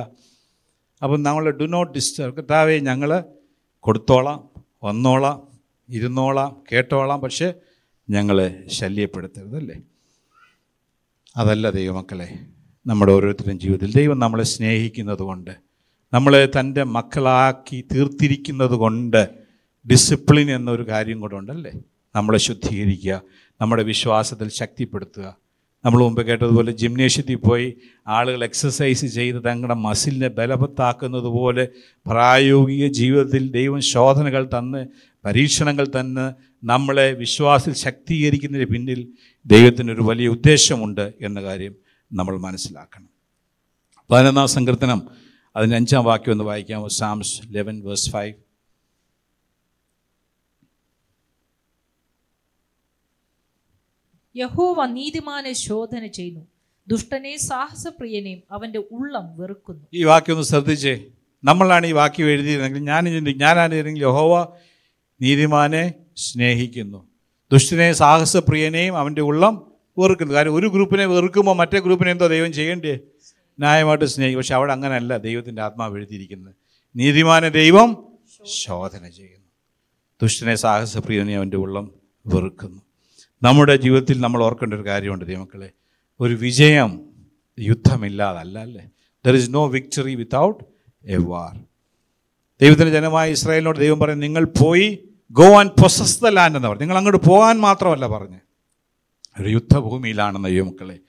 Speaker 1: അപ്പം നമ്മൾ ഡു നോട്ട് ഡിസ്റ്റർബ് കർത്താവെ ഞങ്ങൾ കൊടുത്തോളാം വന്നോളാം ഇരുന്നോളാം കേട്ടോളാം പക്ഷേ ഞങ്ങളെ ശല്യപ്പെടുത്തരുതല്ലേ അതല്ല ദൈവമക്കളെ നമ്മുടെ ഓരോരുത്തരുടെയും ജീവിതത്തിൽ ദൈവം നമ്മളെ സ്നേഹിക്കുന്നത് കൊണ്ട് നമ്മളെ തന്റെ മക്കളാക്കി തീർത്തിരിക്കുന്നത് കൊണ്ട് ഡിസിപ്ലിൻ എന്നൊരു കാര്യം കൂടെ ഉണ്ടല്ലേ? നമ്മളെ ശുദ്ധീകരിക്കുക നമ്മുടെ വിശ്വാസത്തിൽ ശക്തിപ്പെടുത്തുക. നമ്മൾ മുമ്പ് കേട്ടതുപോലെ ജിംനേഷ്യത്തിൽ പോയി ആളുകൾ എക്സസൈസ് ചെയ്ത് തങ്ങളുടെ മസിലിനെ ബലവത്താക്കുന്നത് പോലെ പ്രായോഗിക ജീവിതത്തിൽ ദൈവം ശോധനകൾ തന്ന് പരീക്ഷണങ്ങൾ തന്ന് നമ്മളെ വിശ്വാസത്തിൽ ശക്തീകരിക്കുന്നതിന് പിന്നിൽ ദൈവത്തിനൊരു വലിയ ഉദ്ദേശമുണ്ട് എന്ന കാര്യം നമ്മൾ മനസ്സിലാക്കണം. പതിനൊന്നാം സങ്കീർത്തനം അതിന്റെ അഞ്ചാം വാക്യം ഒന്ന് വായിക്കാമോ? സാംസ് ലെവൻ വേഴ്സ് ഫൈവ്
Speaker 2: യഹോവ നീതിമാനെ ശോധന ചെയ്യുന്നു. ദുഷ്ടനെ സാഹസപ്രിയനെയും അവന്റെ ഉള്ളം വെറുക്കുന്നു.
Speaker 1: ഈ വാക്യം ഒന്ന് ശ്രദ്ധിച്ചേ. നമ്മളാണ് ഈ വാക്യം എഴുതിയിരുന്നെങ്കിൽ ഞാൻ ഞാനാണ് ഞാനായിരുന്നെങ്കിൽ യഹോവ നീതിമാനെ സ്നേഹിക്കുന്നു. ദുഷ്ടനെ സാഹസപ്രിയനെയും അവന്റെ ഉള്ളം വെറുക്കുന്നു. കാരണം ഒരു ഗ്രൂപ്പിനെ വെറുക്കുമ്പോൾ മറ്റേ ഗ്രൂപ്പിനെ എന്തോ ദൈവം ചെയ്യേണ്ടേ ന്യായമായിട്ട് സ്നേഹിക്കും. പക്ഷെ അവിടെ അങ്ങനെയല്ല ദൈവത്തിന്റെ ആത്മാവ് എഴുതിയിരിക്കുന്നത്. നീതിമാന ദൈവം ശോധന ചെയ്യുന്നു. ദുഷ്ടനെ സാഹസപ്രിയനെ അവന്റെ ഉള്ളം വെറുക്കുന്നു. നമ്മുടെ ജീവിതത്തിൽ നമ്മൾ ഓർക്കേണ്ട ഒരു കാര്യമുണ്ട് ദൈവമക്കളെ. ഒരു വിജയം യുദ്ധമില്ലാതല്ല അല്ലേ? There is no victory without a war ദൈവത്തിന്റെ ജനമായ ഇസ്രായേലിനോട് ദൈവം പറയും നിങ്ങൾ പോയി go and possess the land എന്ന് പറഞ്ഞു. നിങ്ങൾ അങ്ങോട്ട് പോകാൻ മാത്രമല്ല പറഞ്ഞ്. ഒരു യുദ്ധഭൂമിയിലാണെന്ന് ദൈവമക്കളെ.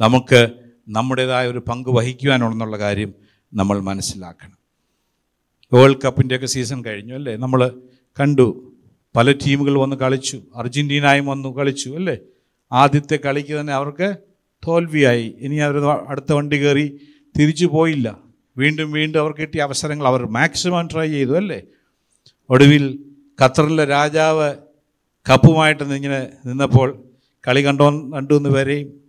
Speaker 1: നമുക്ക് നമ്മുടേതായ ഒരു പങ്ക് വഹിക്കുവാനുണ്ടെന്നുള്ള കാര്യം നമ്മൾ മനസ്സിലാക്കണം. വേൾഡ് കപ്പിന്റെയൊക്കെ സീസൺ കഴിഞ്ഞു അല്ലേ? നമ്മൾ കണ്ടു. പല ടീമുകൾ വന്ന് കളിച്ചു. അർജന്റീനയും വന്നു കളിച്ചു അല്ലേ? ആദ്യത്തെ കളിക്ക് തന്നെ അവർക്ക് തോൽവിയായി. ഇനി അവർ അടുത്ത വണ്ടി കയറി തിരിച്ചു പോയില്ല. വീണ്ടും വീണ്ടും അവർ കിട്ടിയ അവസരങ്ങൾ അവർ മാക്സിമം ട്രൈ ചെയ്തു അല്ലേ? ഒടുവിൽ ഖത്തറിലെ രാജാവ് കപ്പുമായിട്ട് ഇങ്ങനെ നിന്നപ്പോൾ കളി കണ്ടോ കണ്ടു എന്ന് വരെയും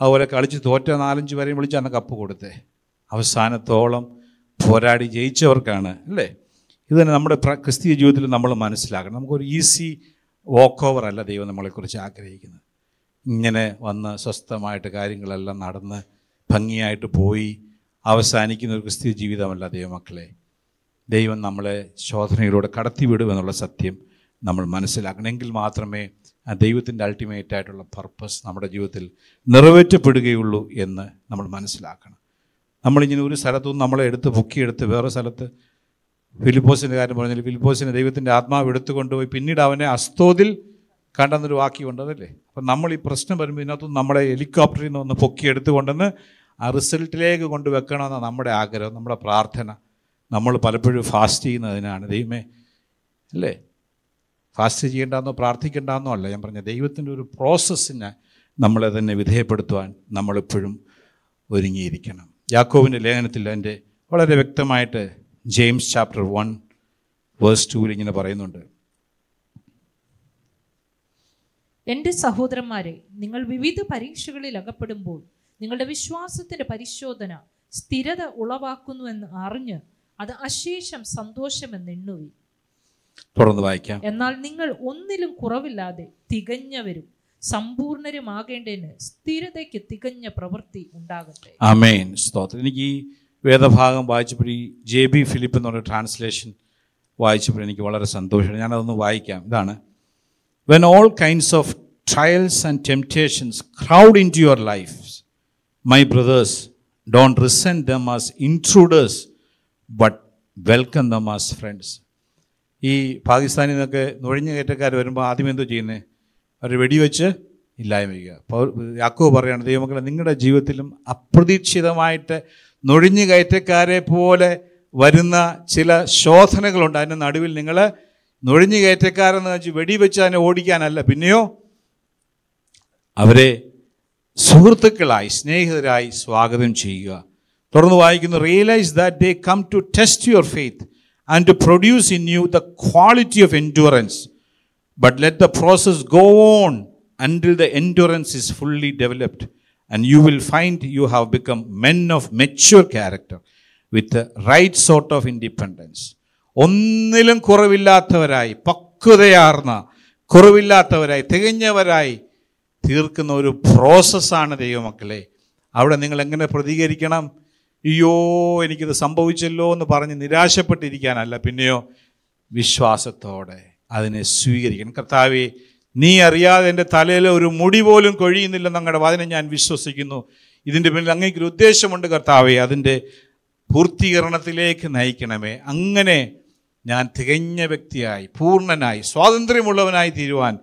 Speaker 1: അതുപോലെ കളിച്ച് തോറ്റ നാലഞ്ച് വരെയും വിളിച്ചാണ് കപ്പ് കൊടുത്തേ. അവസാനത്തോളം പോരാടി ജയിച്ചവർക്കാണ് അല്ലേ? ഇത് തന്നെ നമ്മുടെ ക്രിസ്തീയ ജീവിതത്തിൽ നമ്മൾ മനസ്സിലാക്കണം. നമുക്കൊരു ഈസി വാക്ക് ഓവർ അല്ല ദൈവം നമ്മളെക്കുറിച്ച് ആഗ്രഹിക്കുന്നത്. ഇങ്ങനെ വന്ന് സ്വസ്ഥമായിട്ട് കാര്യങ്ങളെല്ലാം നടന്ന് ഭംഗിയായിട്ട് പോയി അവസാനിക്കുന്ന ഒരു ക്രിസ്തീയ ജീവിതമല്ല ദൈവമക്കളെ ദൈവം നമ്മളെ ശോധനയിലൂടെ കടത്തിവിടുമെന്നുള്ള സത്യം നമ്മൾ മനസ്സിലാക്കണം. എങ്കിൽ മാത്രമേ ആ ദൈവത്തിന്റെ അൾട്ടിമേറ്റ് ആയിട്ടുള്ള പർപ്പസ് നമ്മുടെ ജീവിതത്തിൽ നിറവേറ്റപ്പെടുകയുള്ളൂ എന്ന് നമ്മൾ മനസ്സിലാക്കണം. നമ്മളിങ്ങനെ ഒരു സ്ഥലത്തുനിന്ന് നമ്മളെ എടുത്ത് പൊക്കിയെടുത്ത് വേറെ സ്ഥലത്ത് ഫിലിപ്പോസിന്റെ കാര്യം പറഞ്ഞാൽ ഫിലിപ്പോസിനെ ദൈവത്തിന്റെ ആത്മാവ് എടുത്തു കൊണ്ടുപോയി പിന്നീട് അവനെ അസ്തോതിൽ കണ്ടെന്നൊരു വാക്യമുണ്ട് അതല്ലേ? അപ്പം നമ്മൾ ഈ പ്രശ്നം വരുമ്പോൾ ഇതിനകത്തുനിന്ന് നമ്മളെ ഹെലികോപ്റ്ററിൽ നിന്ന് ഒന്ന് പൊക്കിയെടുത്ത് കൊണ്ടുവന്ന് ആ റിസൾട്ടിലേക്ക് കൊണ്ടുവെക്കണമെന്ന നമ്മുടെ ആഗ്രഹം നമ്മുടെ പ്രാർത്ഥന. നമ്മൾ പലപ്പോഴും ഫാസ്റ്റ് ചെയ്യുന്നതിനാണ്. ദൈവമേ അല്ലേ? ഫാസ്റ്റ് ചെയ്യേണ്ടെന്നോ പ്രാർത്ഥിക്കേണ്ടെന്നോ അല്ല. ഞാൻ പറഞ്ഞ ദൈവത്തിന്റെ ഒരു പ്രോസസ്സിന് നമ്മളെ തന്നെ വിധേയപ്പെടുത്തുവാൻ നമ്മളെപ്പോഴും ഒരുങ്ങിയിരിക്കണം. യാക്കോവിന്റെ ലേഖനത്തിൽ എന്റെ വളരെ വ്യക്തമായിട്ട് ജെയിംസ് ചാപ്റ്റർ വൺ വേഴ്സ് ടൂവിൽ ഇങ്ങനെ പറയുന്നുണ്ട്.
Speaker 2: എന്റെ സഹോദരന്മാരെ നിങ്ങൾ വിവിധ പരീക്ഷകളിൽ അകപ്പെടുമ്പോൾ നിങ്ങളുടെ വിശ്വാസത്തിന്റെ പരിശോധന സ്ഥിരത ഉളവാക്കുന്നുവെന്ന് അറിഞ്ഞ് അത് അശേഷം സന്തോഷമെന്ന്
Speaker 1: തുടർന്ന് വായിക്കാം.
Speaker 2: എന്നാൽ നിങ്ങൾ ഒന്നിലും കുറവില്ലാതെ തികഞ്ഞവരും സമ്പൂർണരുമാകേണ്ടതിന് സ്ഥിരതയ്ക്ക് തികഞ്ഞ പ്രവൃത്തി ഉണ്ടാകട്ടെ.
Speaker 1: അമേൻ സ്തോത്രം. എനിക്ക് ഈ വേദഭാഗം വായിച്ചപ്പോൾ ഈ ജെ ബി ഫിലിപ്പ് എന്ന് പറഞ്ഞ ട്രാൻസ്ലേഷൻ വായിച്ചപ്പോൾ എനിക്ക് വളരെ സന്തോഷമാണ്. ഞാനതൊന്ന് വായിക്കാം. ഇതാണ്. When all kinds of trials and temptations crowd into your life my brothers don't resent them as intruders but welcome them as friends ഈ പാകിസ്ഥാനിൽ നിന്നൊക്കെ നുഴഞ്ഞു കയറ്റക്കാർ വരുമ്പോൾ ആദ്യം എന്തോ ചെയ്യുന്നത് അവർ വെടിവെച്ച് ഇല്ലായ്മ ചെയ്യുക. യാക്കോ പറയാണ് ദൈവമക്കളെ നിങ്ങളുടെ ജീവിതത്തിലും അപ്രതീക്ഷിതമായിട്ട് നുഴഞ്ഞു കയറ്റക്കാരെ പോലെ വരുന്ന ചില ശോധനകളുണ്ട്. അതിന്റെ നടുവിൽ നിങ്ങൾ നുഴഞ്ഞു കയറ്റക്കാരെന്ന് വെച്ച് വെടിവെച്ച് അതിനെ ഓടിക്കാനല്ല പിന്നെയോ അവരെ സുഹൃത്തുക്കളായി സ്നേഹിതരായി സ്വാഗതം ചെയ്യുക. തുടർന്ന് വായിക്കുന്നു realise that they come to test your faith and to produce in you the quality of endurance but let the process go on until the endurance is fully developed and you will find you have become men of mature character with right sort of independence ഒന്നിലും കുറവില്ലാത്തവരായി പക്വതയാർന്ന കുറവില്ലാത്തവരായി തികഞ്ഞവരായി തീർക്കുന്ന ഒരു പ്രോസസ്സാണ് ദൈവമക്കളെ അവിടെ നിങ്ങൾ എങ്ങനെ പ്രതികരിക്കണം അയ്യോ എനിക്കിത് സംഭവിച്ചല്ലോ എന്ന് പറഞ്ഞ് നിരാശപ്പെട്ടിരിക്കാനല്ല പിന്നെയോ വിശ്വാസത്തോടെ അതിനെ സ്വീകരിക്കണം. കർത്താവെ നീ അറിയാതെ എന്റെ തലയിൽ ഒരു മുടി പോലും കൊഴിയുന്നില്ലെന്ന് അങ്ങയുടെ വാദനെ ഞാൻ വിശ്വസിക്കുന്നു. ഇതിന്റെ പിന്നിൽ അങ്ങേക്കൊരു ഉദ്ദേശമുണ്ട് കർത്താവെ അതിന്റെ പൂർത്തീകരണത്തിലേക്ക് നയിക്കണമേ. അങ്ങനെ ഞാൻ തികഞ്ഞ വ്യക്തിയായി പൂർണനായി സ്വാതന്ത്ര്യമുള്ളവനായി തീരുവാൻ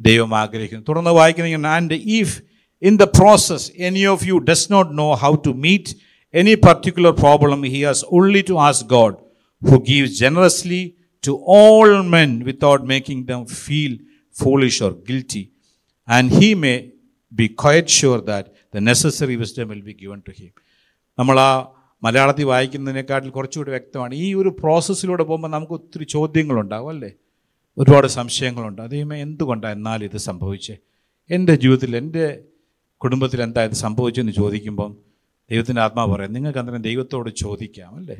Speaker 1: ദൈവം ആഗ്രഹിക്കുന്നു. തുടർന്ന് വായിക്കുന്ന and if in the process any of you does not know how to meet Any particular problem he has only to ask God who gives generously to all men without making them feel foolish or guilty, and he may be quite sure that the necessary wisdom will be given to him. നമ്മൾ ആ മലയാളത്തിൽ വായിക്കുന്നതിനേക്കാട്ടിൽ കുറച്ചുകൂടി വ്യക്തമാണ് ഈ ഒരു പ്രോസസ്സിലൂടെ പോകുമ്പോൾ നമുക്ക് ഒത്തിരി ചോദ്യങ്ങളുണ്ടാവും അല്ലേ ഒരുപാട് സംശയങ്ങളുണ്ട് അതേമേ എന്തുകൊണ്ടാണ് എന്നാൽ ഇത് സംഭവിച്ചേ എൻ്റെ ജീവിതത്തിൽ എൻ്റെ കുടുംബത്തിൽ എന്താ ഇത് സംഭവിച്ചെന്ന് ചോദിക്കുമ്പം ദൈവത്തിന്റെ ആത്മാവ് പറയാം നിങ്ങൾക്ക് അന്നേരം ദൈവത്തോട് ചോദിക്കാം അല്ലേ?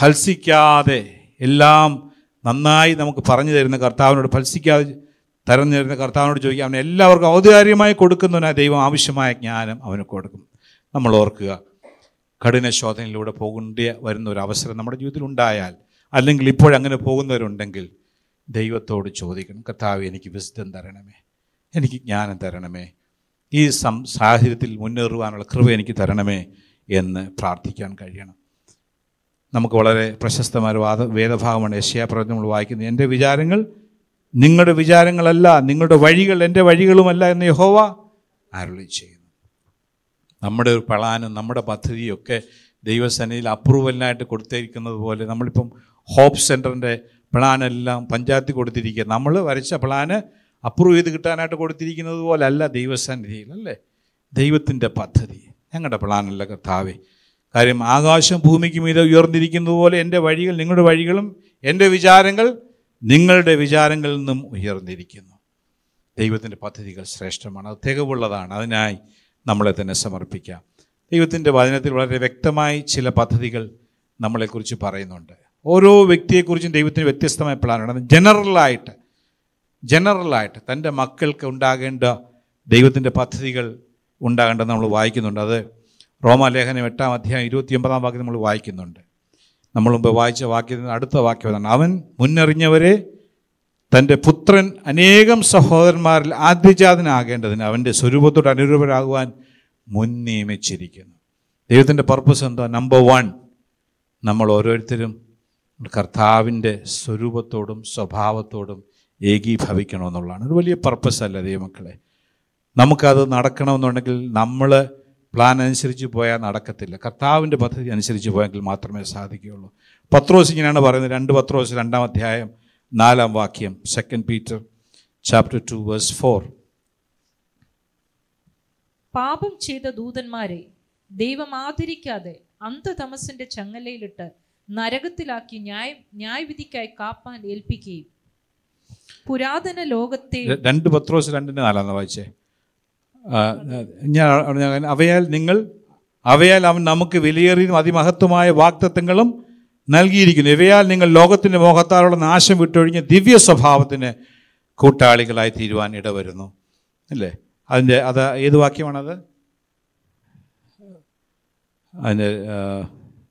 Speaker 1: ഫത്സിക്കാതെ എല്ലാം നന്നായി നമുക്ക് പറഞ്ഞു തരുന്ന കർത്താവിനോട് ഫത്സിക്കാതെ തരം തരുന്ന കർത്താവിനോട് ചോദിക്കാം. അവനെ എല്ലാവർക്കും ഔദാര്യമായി കൊടുക്കുന്നവനാ ദൈവം ആവശ്യമായ ജ്ഞാനം അവന് കൊടുക്കും. നമ്മൾ ഓർക്കുക കഠിന ശോധനയിലൂടെ പോകേണ്ടി വരുന്ന ഒരു അവസരം നമ്മുടെ ജീവിതത്തിൽ ഉണ്ടായാൽ അല്ലെങ്കിൽ ഇപ്പോഴങ്ങനെ പോകുന്നവരുണ്ടെങ്കിൽ ദൈവത്തോട് ചോദിക്കണം കർത്താവ് എനിക്ക് വിശുദ്ധം തരണമേ എനിക്ക് ജ്ഞാനം തരണമേ ഈ സം സാഹചര്യത്തിൽ മുന്നേറുവാനുള്ള കൃപ എനിക്ക് തരണമേ എന്ന് പ്രാർത്ഥിക്കാൻ കഴിയണം. നമുക്ക് വളരെ പ്രശസ്തമായ വാദ വേദഭാഗമാണ് യശയാപ്രവചനം നമ്മൾ വായിക്കുന്നത്. എന്റെ വിചാരങ്ങൾ നിങ്ങളുടെ വിചാരങ്ങളല്ല നിങ്ങളുടെ വഴികൾ എന്റെ വഴികളുമല്ല എന്ന് യഹോവ ആരുളി ചെയ്യുന്നു. നമ്മുടെ ഒരു പ്ലാനും നമ്മുടെ പദ്ധതിയൊക്കെ ദൈവസേനയിൽ അപ്രൂവലിനായിട്ട് കൊടുത്തിരിക്കുന്നത് പോലെ നമ്മളിപ്പം ഹോപ്പ് സെന്ററിന്റെ പ്ലാനെല്ലാം പഞ്ചായത്തിൽ കൊടുത്തിരിക്കുക. നമ്മൾ വരച്ച പ്ലാന് അപ്രൂവ് ചെയ്ത് കിട്ടാനായിട്ട് കൊടുത്തിരിക്കുന്നത് പോലെ അല്ല ദൈവസന്നിധിയിൽ അല്ലേ ദൈവത്തിന്റെ പദ്ധതി. ഞങ്ങളുടെ പ്ലാനല്ല കർത്താവേ. കാര്യം ആകാശം ഭൂമിക്ക് മീതെ ഉയർന്നിരിക്കുന്നത് പോലെ എന്റെ വഴികൾ നിങ്ങളുടെ വഴികളും എന്റെ വിചാരങ്ങൾ നിങ്ങളുടെ വിചാരങ്ങളിൽ നിന്നും ഉയർന്നിരിക്കുന്നു. ദൈവത്തിന്റെ പദ്ധതികൾ ശ്രേഷ്ഠമാണ്. അത് തികവുള്ളതാണ്. അതിനായി നമ്മളെ തന്നെ സമർപ്പിക്കാം. ദൈവത്തിന്റെ വചനത്തിൽ വളരെ വ്യക്തമായി ചില പദ്ധതികൾ നമ്മളെക്കുറിച്ച് പറയുന്നുണ്ട്. ഓരോ വ്യക്തിയെക്കുറിച്ചും ദൈവത്തിന് വ്യത്യസ്തമായ പ്ലാനുണ്ട് ജനറലായിട്ട് ജനറലായിട്ട് തന്റെ മക്കൾക്ക് ഉണ്ടാകേണ്ട ദൈവത്തിന്റെ പദ്ധതികൾ ഉണ്ടാകേണ്ടത് നമ്മൾ വായിക്കുന്നുണ്ട്. അത് റോമാലേഖനം എട്ടാം അധ്യായം ഇരുപത്തിയൊമ്പതാം വാക്യം നമ്മൾ വായിക്കുന്നുണ്ട്. നമ്മൾ മുമ്പ് വായിച്ച വാക്യത്തിന് അടുത്ത വാക്യം അതാണ്. അവൻ മുന്നറിഞ്ഞവരെ തന്റെ പുത്രൻ അനേകം സഹോദരന്മാരിൽ ആദ്യജാതനാകേണ്ടതിന് അവന്റെ സ്വരൂപത്തോട് അനുരൂപരാകുവാൻ മുൻ നിയമിച്ചിരിക്കുന്നു ദൈവത്തിന്റെ പർപ്പസ് എന്താ? നമ്പർ വൺ നമ്മൾ ഓരോരുത്തരും കർത്താവിന്റെ സ്വരൂപത്തോടും സ്വഭാവത്തോടും ഏകീഭവിക്കണമെന്നുള്ളതാണ്. ഒരു വലിയ പർപ്പസ് അല്ല ദൈവമക്കളെ? നമുക്കത് നടക്കണമെന്നുണ്ടെങ്കിൽ നമ്മൾ പ്ലാൻ അനുസരിച്ച് പോയാൽ നടക്കത്തില്ല. കർത്താവിന്റെ പദ്ധതി അനുസരിച്ച് പോയെങ്കിൽ മാത്രമേ സാധിക്കുകയുള്ളൂ. പത്രോസ് ഇങ്ങനെയാണ് പറയുന്നത്. രണ്ട് പത്രോസ് രണ്ടാം അധ്യായം നാലാം വാക്യം. Second Peter chapter two verse four
Speaker 2: പാപം ചെയ്ത ദൂതന്മാരെ ദൈവം ആദരിക്കാതെ അന്ധതമസിന്റെ ചങ്ങലയിലിട്ട് നരകത്തിലാക്കി ന്യായ ന്യായവിധിക്കായി കാപ്പാൻ ഏൽപ്പിക്കുകയും പുരാതന ലോകത്തെ
Speaker 1: രണ്ട് പത്രോസ് രണ്ടിന് നാലാന്ന് വായിച്ചേ. ഞാൻ അവയാൽ നിങ്ങൾ അവയാൽ അവൻ നമുക്ക് വിലയേറിയതും അതിമഹത്വമായ വാക്തത്വങ്ങളും നൽകിയിരിക്കുന്നു. ഇവയാൽ നിങ്ങൾ ലോകത്തിന്റെ മോഹത്താലുള്ള നാശം വിട്ടൊഴിഞ്ഞ് ദിവ്യ സ്വഭാവത്തിന് കൂട്ടാളികളായി തീരുവാൻ ഇടവരുന്നു. അല്ലേ? അതിന്റെ അത് ഏത് വാക്യമാണത്? അതിന്റെ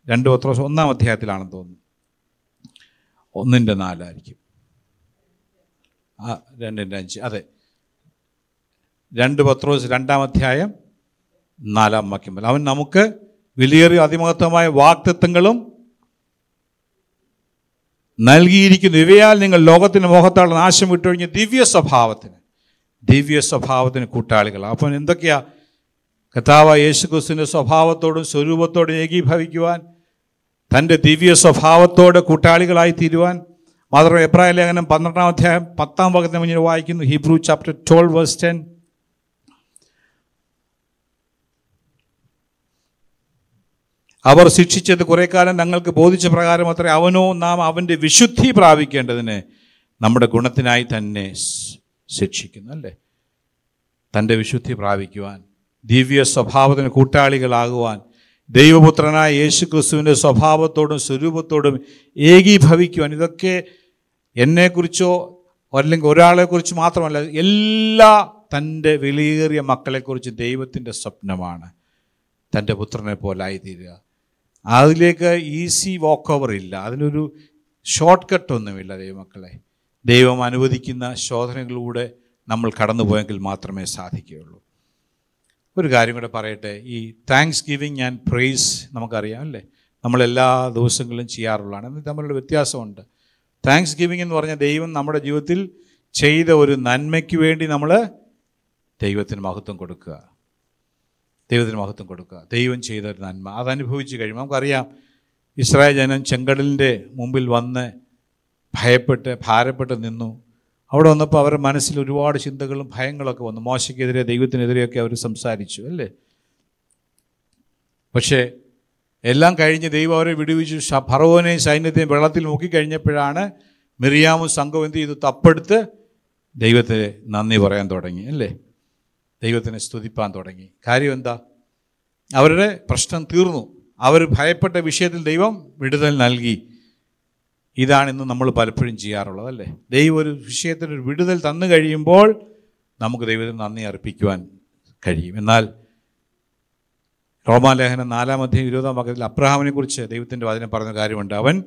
Speaker 1: രണ്ട് പത്രോസ് ഒന്നാം അധ്യായത്തിലാണെന്ന് തോന്നുന്നു. ഒന്നിന്റെ നാലായിരിക്കും. രണ്ടിന്റെ അഞ്ച്. അതെ. രണ്ട് പത്രോസ് രണ്ടാം അധ്യായം നാലാം വാക്യം അവൻ നമുക്ക് വിലയേറിയ അതിമഹത്വമായ വാക്തത്വങ്ങളും നൽകിയിരിക്കുന്നു. ഇവയാൽ നിങ്ങൾ ലോകത്തിന് മോഹത്താലുള്ള നാശം വിട്ടൊഴിഞ്ഞ് ദിവ്യ സ്വഭാവത്തിന് ദിവ്യ സ്വഭാവത്തിന് കൂട്ടാളികൾ. അപ്പം എന്തൊക്കെയാ? കഥാവ യേശുക്രിസ്തുവിന്റെ സ്വഭാവത്തോടും സ്വരൂപത്തോടും ഏകീഭവിക്കുവാൻ തന്റെ ദിവ്യ സ്വഭാവത്തോടെ കൂട്ടാളികളായി തീരുവാൻ മാത്രം എബ്രായ ലേഖനം പന്ത്രണ്ടാം അധ്യായം പത്താം ഭാഗത്തിന് മുന്നിൽ വായിക്കുന്നു. Hebrew chapter twelve verse ten. അവർ ശിക്ഷിച്ചത് കുറേ കാലം ഞങ്ങൾക്ക് ബോധിച്ച പ്രകാരം അത്ര അവനോ നാം അവന്റെ വിശുദ്ധി പ്രാപിക്കേണ്ടതിന് നമ്മുടെ ഗുണത്തിനായി തന്നെ ശിക്ഷിക്കുന്നു അല്ലേ? തന്റെ വിശുദ്ധി പ്രാപിക്കുവാൻ ദിവ്യ സ്വഭാവത്തിന് കൂട്ടാളികളാകുവാൻ ദൈവപുത്രനായ യേശു ക്രിസ്തുവിന്റെ സ്വഭാവത്തോടും സ്വരൂപത്തോടും ഏകീഭവിക്കുവാൻ ഇതൊക്കെ എന്നെക്കുറിച്ചോ അല്ലെങ്കിൽ ഒരാളെക്കുറിച്ച് മാത്രമല്ല എല്ലാ തന്റെ വിലയേറിയ മക്കളെക്കുറിച്ച് ദൈവത്തിന്റെ സ്വപ്നമാണ് തന്റെ പുത്രനെ പോലെ പോലായിത്തീരുക അതിലേക്ക് ഈസി വാക്ക് ഓവർ ഇല്ല. അതിനൊരു ഷോർട്ട് കട്ട് ഒന്നുമില്ല ദൈവമക്കളെ. ദൈവം അനുവദിക്കുന്ന ശോധനകളിലൂടെ നമ്മൾ കടന്നുപോയെങ്കിൽ മാത്രമേ സാധിക്കുകയുള്ളൂ. ഒരു കാര്യം കൂടെ പറയട്ടെ. ഈ താങ്ക്സ് ഗിവിങ് ആൻഡ് പ്രൈസ് നമുക്കറിയാം അല്ലേ? നമ്മൾ എല്ലാ ദിവസങ്ങളിലും ചെയ്യാറുള്ളതാണ്. തമ്മിലുള്ള വ്യത്യാസമുണ്ട്. താങ്ക്സ് ഗിവിങ് എന്ന് പറഞ്ഞാൽ ദൈവം നമ്മുടെ ജീവിതത്തിൽ ചെയ്ത ഒരു നന്മയ്ക്ക് വേണ്ടി നമ്മൾ ദൈവത്തിന് മഹത്വം കൊടുക്കുക. ദൈവത്തിന് മഹത്വം കൊടുക്കുക. ദൈവം ചെയ്ത ഒരു നന്മ. അതനുഭവിച്ച് കഴിയുമ്പോൾ നമുക്കറിയാം ഇസ്രായേൽ ജനം ചെങ്കടലിന്റെ മുമ്പിൽ വന്ന് ഭയപ്പെട്ട് ഭാരപ്പെട്ട് നിന്നു. അവിടെ വന്നപ്പോൾ അവരുടെ മനസ്സിൽ ഒരുപാട് ചിന്തകളും ഭയങ്ങളൊക്കെ വന്നു. മോശയ്ക്കെതിരെ ദൈവത്തിനെതിരെയൊക്കെ അവർ സംസാരിച്ചു അല്ലേ? പക്ഷേ എല്ലാം കഴിഞ്ഞ് ദൈവം അവരെ വിടുവിച്ചു ഫറവോനെയും സൈന്യത്തെയും വെള്ളത്തിൽ മുക്കിക്കഴിഞ്ഞപ്പോഴാണ് മിറിയാമും സംഘവും എന്ത് ചെയ്തു? തപ്പെടുത്ത് ദൈവത്തെ നന്ദി പറയാൻ തുടങ്ങി അല്ലേ? ദൈവത്തിനെ സ്തുതിപ്പാൻ തുടങ്ങി. കാര്യം എന്താ? അവരുടെ പ്രശ്നം തീർന്നു. അവർ ഭയപ്പെട്ട വിഷയത്തിൽ ദൈവം വിടുതൽ നൽകി. ഇതാണ് ഇന്ന് നമ്മൾ പലപ്പോഴും ചെയ്യാറുള്ളത് അല്ലേ? ദൈവം ഒരു വിഷയത്തിന് ഒരു വിടുതൽ തന്നു കഴിയുമ്പോൾ നമുക്ക് ദൈവത്തിന് നന്ദി അർപ്പിക്കുവാൻ കഴിയും. എന്നാൽ റോമാലേഖനം നാലാം അധ്യായം ഇരുപതാം വാക്യത്തിൽ അബ്രഹാമിനെ കുറിച്ച് ദൈവത്തിന്റെ വചനം പറഞ്ഞ കാര്യമുണ്ട്. അവൻ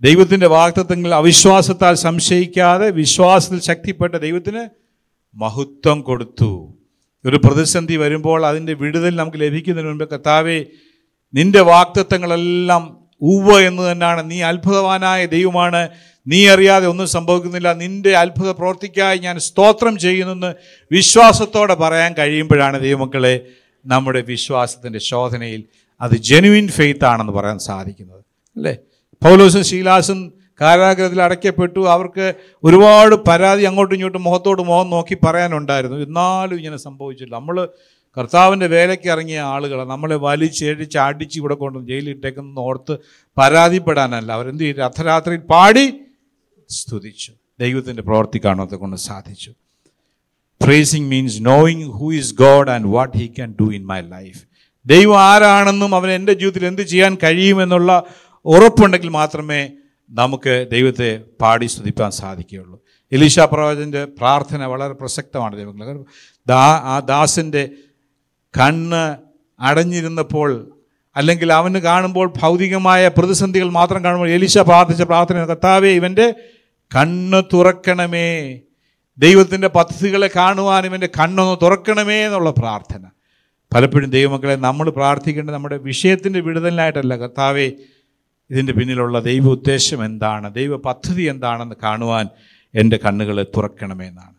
Speaker 1: ദൈവത്തിന്റെ വാക്തത്വങ്ങൾ അവിശ്വാസത്താൽ സംശയിക്കാതെ വിശ്വാസത്തിൽ ശക്തിപ്പെട്ട ദൈവത്തിന് മഹത്വം കൊടുത്തു. ഒരു പ്രതിസന്ധി വരുമ്പോൾ അതിന്റെ വിടുതൽ നമുക്ക് ലഭിക്കുന്നതിന് മുൻപ് കത്താവേ നിന്റെ വാക്തത്വങ്ങളെല്ലാം ഉവ്വ എന്ന് തന്നെയാണ്. നീ അത്ഭുതവാനായ ദൈവമാണ്. നീ അറിയാതെ ഒന്നും സംഭവിക്കുന്നില്ല. നിന്റെ അത്ഭുത പ്രവർത്തിക്കായി ഞാൻ സ്തോത്രം ചെയ്യുന്നെന്ന് വിശ്വാസത്തോടെ പറയാൻ കഴിയുമ്പോഴാണ് ദൈവമക്കളെ നമ്മുടെ വിശ്വാസത്തിന്റെ ശോധനയിൽ അത് ജെനുവിൻ ഫെയ്ത്ത് ആണെന്ന് പറയാൻ സാധിക്കുന്നത്. അല്ലേ? പൗലോസും ശീലാസും കാരാഗ്രഹത്തിൽ അടയ്ക്കപ്പെട്ടു. അവർക്ക് ഒരുപാട് പരാതി അങ്ങോട്ടും ഇങ്ങോട്ടും മുഖത്തോട് മുഖം നോക്കി പറയാനുണ്ടായിരുന്നു. എന്നാലും ഇങ്ങനെ സംഭവിച്ചില്ല. നമ്മൾ കർത്താവിന്റെ വേലയ്ക്ക് ഇറങ്ങിയ ആളുകൾ നമ്മളെ വലിച്ചേടിച്ച് അടിച്ച് ഇവിടെ കൊണ്ട് ജയിലിട്ടേക്കെന്ന് ഓർത്ത് പരാതിപ്പെടാനല്ല. അവരെന്ത് ചെയ്തു? അർദ്ധരാത്രിയിൽ പാടി സ്തുതിച്ചു. ദൈവത്തിന്റെ പ്രവർത്തി കാണാത്ത കൊണ്ട് സാധിച്ചു. Praising means knowing who is God and what he can do in my life ദൈവം ആരാണെന്നും അവൻ എന്റെ ജീവിതത്തിൽ എന്ത് ചെയ്യാൻ കഴിയുമെന്നുള്ള ഉറപ്പുണ്ടെങ്കിൽ മാത്രമേ നമുക്ക് ദൈവത്തെ പാടി സ്തുതിപ്പാൻ സാധിക്കുകയുള്ളൂ. എലീഷ പ്രവാചന്റെ പ്രാർത്ഥന വളരെ പ്രസക്തമാണ് ദൈവങ്ങൾ ദാ ആ ദാസിന്റെ കണ്ണ് അടഞ്ഞിരുന്നപ്പോൾ അല്ലെങ്കിൽ അവന് കാണുമ്പോൾ ഭൗതികമായ പ്രതിസന്ധികൾ മാത്രം കാണുമ്പോൾ എലീശ പ്രാർത്ഥിച്ച പ്രാർത്ഥന കർത്താവേ ഇവന്റെ കണ്ണ് തുറക്കണമേ. ദൈവത്തിന്റെ പദ്ധതികളെ കാണുവാൻ ഇവന്റെ കണ്ണൊന്ന് തുറക്കണമേ എന്നുള്ള പ്രാർത്ഥന. പലപ്പോഴും ദൈവമക്കളെ നമ്മൾ പ്രാർത്ഥിക്കേണ്ടത് നമ്മുടെ വിഷയത്തിന്റെ വിടുതലിനായിട്ടല്ല. കർത്താവേ ഇതിന്റെ പിന്നിലുള്ള ദൈവ ഉദ്ദേശം എന്താണ്? ദൈവ പദ്ധതി എന്താണെന്ന് കാണുവാൻ എന്റെ കണ്ണുകളെ തുറക്കണമേ എന്നാണ്.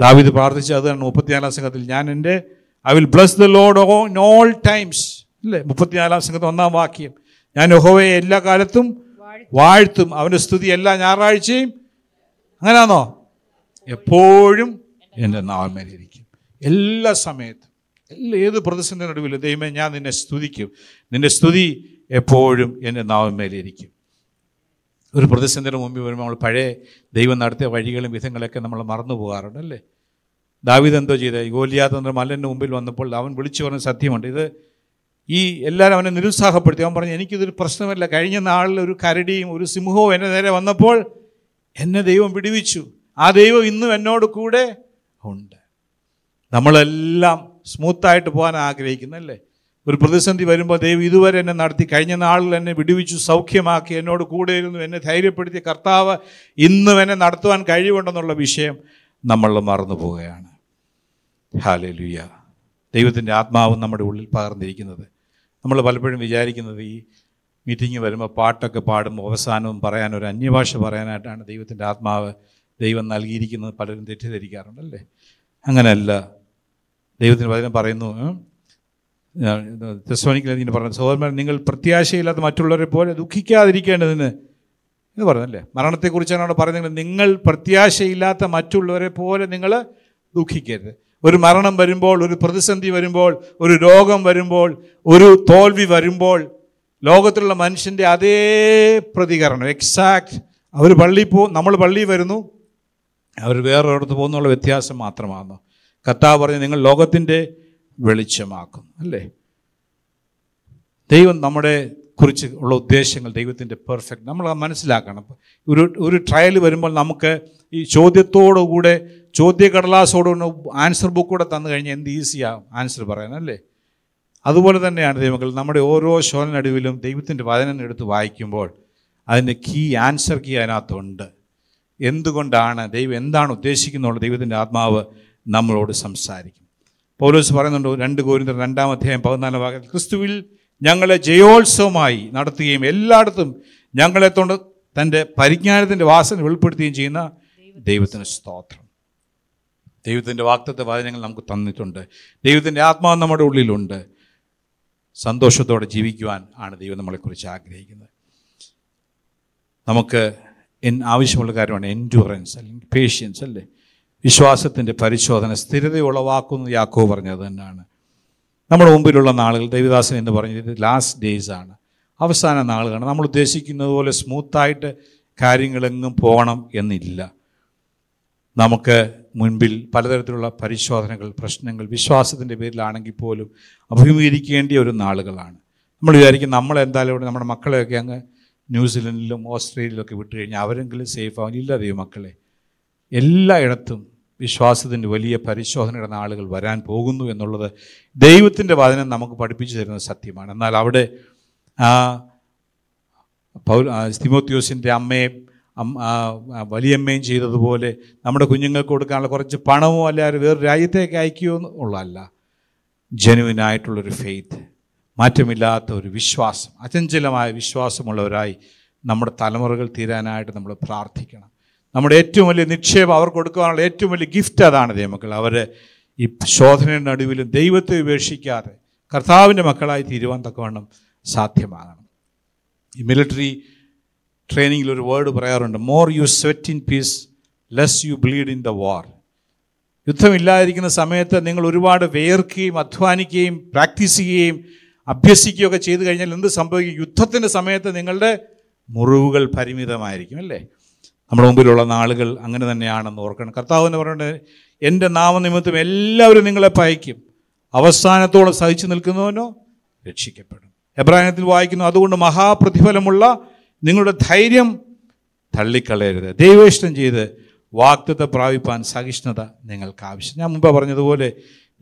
Speaker 1: ദാവിദ് പ്രാർത്ഥിച്ച അതാണ് മുപ്പത്തിനാലാം സംഘത്തിൽ ഞാൻ എന്റെ I will bless the lord on in all times അല്ലേ? മുപ്പത്തിനാലാം സംഘത്തിൽ ഒന്നാം വാക്യം ഞാൻ യഹോവയെ എല്ലാ കാലത്തും വാഴ്ത്തും. അവന്റെ സ്തുതി എല്ലാ ഞായറാഴ്ചയും. അങ്ങനെയാണോ? എപ്പോഴും എന്റെ നാമേലിരിക്കും. എല്ലാ സമയത്തും എല്ലാ ഏത് പ്രതിസന്ധി നടുവിലും ദൈവമേ ഞാൻ നിന്നെ സ്തുതിക്കും. നിന്റെ സ്തുതി എപ്പോഴും എന്റെ നാവന്മേലിരിക്കും ഒരു പ്രതിസന്ധിയുടെ മുമ്പിൽ വരുമ്പോൾ നമ്മൾ പഴയ ദൈവം നടത്തിയ വഴികളും വിധങ്ങളൊക്കെ നമ്മൾ മറന്നു പോകാറുണ്ട് അല്ലേ? ദാവിദ് എന്തോ ചെയ്ത? ഗോലിയാത്ത് എന്ന മല്ലന്റെ മുമ്പിൽ വന്നപ്പോൾ അവൻ വിളിച്ചു പറഞ്ഞ സത്യമുണ്ട്. ഇത് ഈ എല്ലാവരും അവനെ നിരുത്സാഹപ്പെടുത്തി. അവൻ പറഞ്ഞു എനിക്കിതൊരു പ്രശ്നമല്ല. കഴിഞ്ഞ നാളിൽ ഒരു കരടിയും ഒരു സിംഹവും എന്റെ നേരെ വന്നപ്പോൾ എന്നെ ദൈവം വിടുവിച്ചു. ആ ദൈവം ഇന്നും എന്നോട് കൂടെ ഉണ്ട്. നമ്മളെല്ലാം സ്മൂത്തായിട്ട് പോകാൻ ആഗ്രഹിക്കുന്നല്ലേ ഒരു പ്രതിസന്ധി വരുമ്പോൾ ദൈവം ഇതുവരെ എന്നെ നടത്തി കഴിഞ്ഞ നാളിൽ എന്നെ വിടുവിച്ചു സൗഖ്യമാക്കി എന്നോട് കൂടെ ഇരുന്നു എന്നെ ധൈര്യപ്പെടുത്തിയ കർത്താവ് ഇന്നും എന്നെ നടത്തുവാൻ കഴിവുണ്ടെന്നുള്ള വിഷയം നമ്മൾ മറന്നു പോവുകയാണ്. ഹാലലുയ ദൈവത്തിന്റെ ആത്മാവ് നമ്മുടെ ഉള്ളിൽ പകർന്നിരിക്കുന്നത്. നമ്മൾ പലപ്പോഴും വിചാരിക്കുന്നത് ഈ മീറ്റിംഗ് വരുമ്പോൾ പാട്ടൊക്കെ പാടുമ്പോൾ അവസാനവും പറയാൻ ഒരു അന്യഭാഷ പറയാനായിട്ടാണ് ദൈവത്തിന്റെ ആത്മാവ് ദൈവം നൽകിയിരിക്കുന്നത് പലരും തെറ്റിദ്ധരിക്കാറുണ്ടല്ലേ? അങ്ങനെയല്ല. ദൈവത്തിന് പലരും പറയുന്നു തെസ്വനിക്കൽ ഇങ്ങനെ പറഞ്ഞു സഹോദരന്മാർ നിങ്ങൾ പ്രത്യാശയില്ലാത്ത മറ്റുള്ളവരെ പോലെ ദുഃഖിക്കാതിരിക്കേണ്ടതിന് എന്ന് പറഞ്ഞല്ലേ മരണത്തെക്കുറിച്ചാണ് അവിടെ പറയുന്നത് നിങ്ങൾ പ്രത്യാശയില്ലാത്ത മറ്റുള്ളവരെ പോലെ നിങ്ങൾ ദുഃഖിക്കരുത്. ഒരു മരണം വരുമ്പോൾ ഒരു പ്രതിസന്ധി വരുമ്പോൾ ഒരു രോഗം വരുമ്പോൾ ഒരു തോൽവി വരുമ്പോൾ ലോകത്തിലുള്ള മനുഷ്യന്റെ അതേ പ്രതികരണം എക്സാക്ട് അവർ പള്ളിയിൽ പോ നമ്മൾ പള്ളിയിൽ വരുന്നു അവർ വേറെ വേറൊരിടത്ത് പോകുന്നുള്ള വ്യത്യാസം മാത്രമാണ് കർത്താവ് പറഞ്ഞ് നിങ്ങൾ ലോകത്തിന്റെ വെളിച്ചമാക്കും അല്ലേ? ദൈവം നമ്മുടെ കുറിച്ച് ഉള്ള ഉദ്ദേശങ്ങൾ ദൈവത്തിന്റെ പെർഫെക്റ്റ് നമ്മൾ മനസ്സിലാക്കണം. ഒരു ഒരു ട്രയൽ വരുമ്പോൾ നമുക്ക് ഈ ചോദ്യത്തോടുകൂടെ ചോദ്യകടലാസോടുകൂടെ ആൻസർ ബുക്ക് കൂടെ തന്നു കഴിഞ്ഞാൽ എന്ത് ഈസിയാകും ആൻസർ പറയാൻ അല്ലേ? അതുപോലെ തന്നെയാണ് ദൈവങ്ങൾ നമ്മുടെ ഓരോ ശോധനടുവിലും ദൈവത്തിന്റെ വചനം എടുത്ത് വായിക്കുമ്പോൾ അതിന്റെ കീ ആൻസർ കീ അതിനകത്തുണ്ട്. എന്തുകൊണ്ടാണ് ദൈവം എന്താണ് ഉദ്ദേശിക്കുന്നുള്ള ദൈവത്തിന്റെ ആത്മാവ് നമ്മളോട് സംസാരിക്കും. പൗലോസ് പറയുന്നുണ്ട് രണ്ട് കോരിന്തർ രണ്ടാം അധ്യായം പതിനാലാം ഭാഗത്തിൽ ക്രിസ്തുവിൽ ഞങ്ങളെ ജയോത്സവമായി നടത്തുകയും എല്ലായിടത്തും ഞങ്ങളെ കൊണ്ട് തന്റെ പരിജ്ഞാനത്തിന്റെ വാസന വെളിപ്പെടുത്തുകയും ചെയ്യുന്ന ദൈവത്തിന് സ്തോത്രം. ദൈവത്തിന്റെ വാക്തത്വ വചനങ്ങൾ നമുക്ക് തന്നിട്ടുണ്ട്. ദൈവത്തിന്റെ ആത്മാവ് നമ്മുടെ ഉള്ളിലുണ്ട്. സന്തോഷത്തോടെ ജീവിക്കുവാൻ ആണ് ദൈവം നമ്മളെക്കുറിച്ച് ആഗ്രഹിക്കുന്നത്. നമുക്ക് ആവശ്യമുള്ള കാര്യമാണ് എൻഡുറൻസ് അല്ലെങ്കിൽ പേഷ്യൻസ് അല്ലേ? വിശ്വാസത്തിന്റെ പരിശോധന സ്ഥിരത ഉളവാക്കുന്നു യാക്കോ പറഞ്ഞത് തന്നെയാണ്. നമ്മുടെ മുമ്പിലുള്ള നാളുകൾ ദേവിദാസൻ എന്ന് പറഞ്ഞത് ലാസ്റ്റ് ഡേയ്സ് ആണ്. അവസാന നാളുകളാണ്. നമ്മൾ ഉദ്ദേശിക്കുന്നത് പോലെ സ്മൂത്തായിട്ട് കാര്യങ്ങളെങ്ങും പോകണം എന്നില്ല. നമുക്ക് മുൻപിൽ പലതരത്തിലുള്ള പരിശോധനകൾ പ്രശ്നങ്ങൾ വിശ്വാസത്തിന്റെ പേരിലാണെങ്കിൽ പോലും അഭിമുഖീകരിക്കേണ്ടിയ ഒരു നാളുകളാണ്. നമ്മൾ വിചാരിക്കും ഇവിടെ നമ്മുടെ മക്കളെയൊക്കെ അങ്ങ് ന്യൂസിലൻഡിലും ഓസ്ട്രേലിയയിലൊക്കെ വിട്ടു കഴിഞ്ഞാൽ അവരെങ്കിലും സേഫ് ആവും. ഇല്ല ദൈവം മക്കളെ എല്ലായിടത്തും വിശ്വാസത്തിന്റെ വലിയ പരിശോധനയുടെ നാളുകൾ വരാൻ പോകുന്നു എന്നുള്ളത് ദൈവത്തിന്റെ വചനം നമുക്ക് പഠിപ്പിച്ചു തരുന്ന സത്യമാണ്. എന്നാൽ അവിടെ ആ, തിമോത്തിയോസിന്റെ അമ്മയെ വലിയമ്മയും ചെയ്തതുപോലെ നമ്മുടെ കുഞ്ഞുങ്ങൾക്ക് കൊടുക്കാനുള്ള കുറച്ച് പണമോ അല്ലാതെ വേറെ രാജ്യത്തേക്ക് അയക്കുകയോ എന്നുള്ളതല്ല. ജനുവിനായിട്ടുള്ളൊരു ഫെയ്ത്ത് മാറ്റമില്ലാത്ത ഒരു വിശ്വാസം അചഞ്ചലമായ വിശ്വാസമുള്ളവരായി നമ്മുടെ തലമുറകൾ തീരാനായിട്ട് നമ്മൾ പ്രാർത്ഥിക്കണം. നമ്മുടെ ഏറ്റവും വലിയ നിക്ഷേപം അവർ കൊടുക്കാനുള്ള ഏറ്റവും വലിയ ഗിഫ്റ്റ് അതാണ് ദൈവമക്കൾ. അവർ ഈ ശോധനയുടെ നടുവിലും ദൈവത്തെ ഉപേക്ഷിക്കാതെ കർത്താവിന്റെ മക്കളായി തീരുവാൻ തക്കവണ്ണം സാധ്യമാകണം. ഈ മിലിറ്ററി ട്രെയിനിങ്ങിൽ ഒരു വേർഡ് പറയാറുണ്ട് more you sweat in peace less you bleed in the war യുദ്ധമില്ലാതിരിക്കുന്ന സമയത്ത് നിങ്ങൾ ഒരുപാട് വേർക്കുകയും അധ്വാനിക്കുകയും പ്രാക്ടീസ് ചെയ്യുകയും അഭ്യസിക്കുകയൊക്കെ ചെയ്തു കഴിഞ്ഞാൽ എന്ത് സംഭവിക്കും? യുദ്ധത്തിന്റെ സമയത്ത് നിങ്ങളുടെ മുറിവുകൾ പരിമിതമായിരിക്കും അല്ലേ? നമ്മുടെ മുമ്പിലുള്ള നാളുകൾ അങ്ങനെ തന്നെയാണെന്ന് ഓർക്കണം. കർത്താവ് എന്ന് പറയുന്നത് എന്റെ നാമനിമിത്തം എല്ലാവരും നിങ്ങളെ പയക്കും. അവസാനത്തോളം സഹിച്ചു നിൽക്കുന്നവനോ രക്ഷിക്കപ്പെടും. എബ്രാഹിമത്തിൽ വായിക്കുന്നു അതുകൊണ്ട് മഹാപ്രതിഫലമുള്ള നിങ്ങളുടെ ധൈര്യം തള്ളിക്കളയരുത്. ദൈവേഷ്ടം ചെയ്ത് വാക്തത്വം പ്രാപിപ്പാൻ സഹിഷ്ണുത നിങ്ങൾക്ക് ആവശ്യം ഞാൻ മുമ്പ് പറഞ്ഞതുപോലെ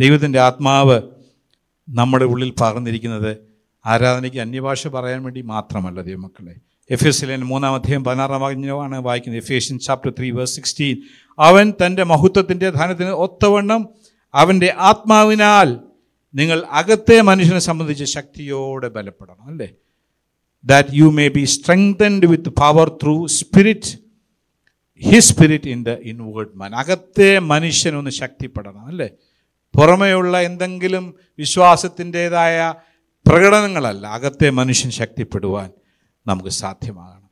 Speaker 1: ദൈവത്തിന്റെ ആത്മാവ് നമ്മുടെ ഉള്ളിൽ പകർന്നിരിക്കുന്നത് ആരാധനയ്ക്ക് അന്യഭാഷ പറയാൻ വേണ്ടി മാത്രമല്ല ദൈവമക്കളെ. എഫ് എസ് എല്ലിന് മൂന്നാം അധ്യായം പതിനാറാം വാക്യമാണ് വായിക്കുന്നത്. Ephesians chapter three verse sixteen അവൻ തന്റെ മഹത്വത്തിന്റെ ധനത്തിന് ഒത്തവണ്ണം അവന്റെ ആത്മാവിനാൽ നിങ്ങൾ അകത്തെ മനുഷ്യനെ സംബന്ധിച്ച് ശക്തിയോടെ ബലപ്പെടണം അല്ലേ? That you may be strengthened with power through spirit his spirit in the inward man അകത്തെ മനുഷ്യനൊന്ന് ശക്തിപ്പെടണം അല്ലേ? പുറമെയുള്ള എന്തെങ്കിലും വിശ്വാസത്തിന്റെതായ പ്രകടനങ്ങളല്ല അകത്തെ മനുഷ്യൻ ശക്തിപ്പെടുവാൻ നമുക്ക് സാധ്യമാകണം.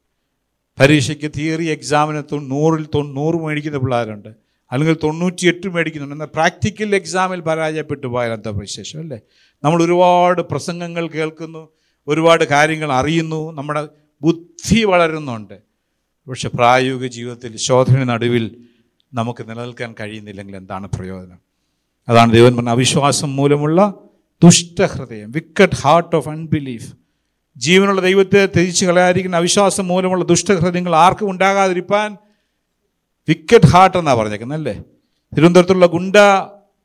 Speaker 1: പരീക്ഷയ്ക്ക് തിയറി എക്സാമിന് നൂറിൽ നൂറ് മേടിക്കുന്ന പിള്ളേരുണ്ട്. അല്ലെങ്കിൽ തൊണ്ണൂറ്റിയെട്ട് മേടിക്കുന്നുണ്ട്. എന്നാൽ പ്രാക്ടിക്കൽ എക്സാമിൽ പരാജയപ്പെട്ടു പോയാൽ എന്താ വിശേഷം അല്ലേ? നമ്മൾ ഒരുപാട് പ്രസംഗങ്ങൾ കേൾക്കുന്നു ഒരുപാട് കാര്യങ്ങൾ അറിയുന്നു നമ്മുടെ ബുദ്ധി വളരുന്നുണ്ട്. പക്ഷെ പ്രായോഗിക ജീവിതത്തിൽ ശോധന നടുവിൽ നമുക്ക് നിലനിൽക്കാൻ കഴിയുന്നില്ലെങ്കിൽ എന്താണ് പ്രയോജനം? അതാണ് ദൈവൻ പറഞ്ഞ അവിശ്വാസം മൂലമുള്ള ദുഷ്ടഹൃദയം വിക്കറ്റ് ഹാർട്ട് ഓഫ് അൺബിലീഫ് ജീവനുള്ള ദൈവത്തെ ത്യജിച്ച് കളയാതിരിക്കുന്ന അവിശ്വാസം മൂലമുള്ള ദുഷ്ടഹൃദയങ്ങൾ ആർക്കും ഉണ്ടാകാതിരിക്കാൻ വിക്കറ്റ് ഹാർട്ട് എന്നാണ് പറഞ്ഞേക്കുന്നത് അല്ലേ? തിരുവനന്തപുരത്തുള്ള ഗുണ്ട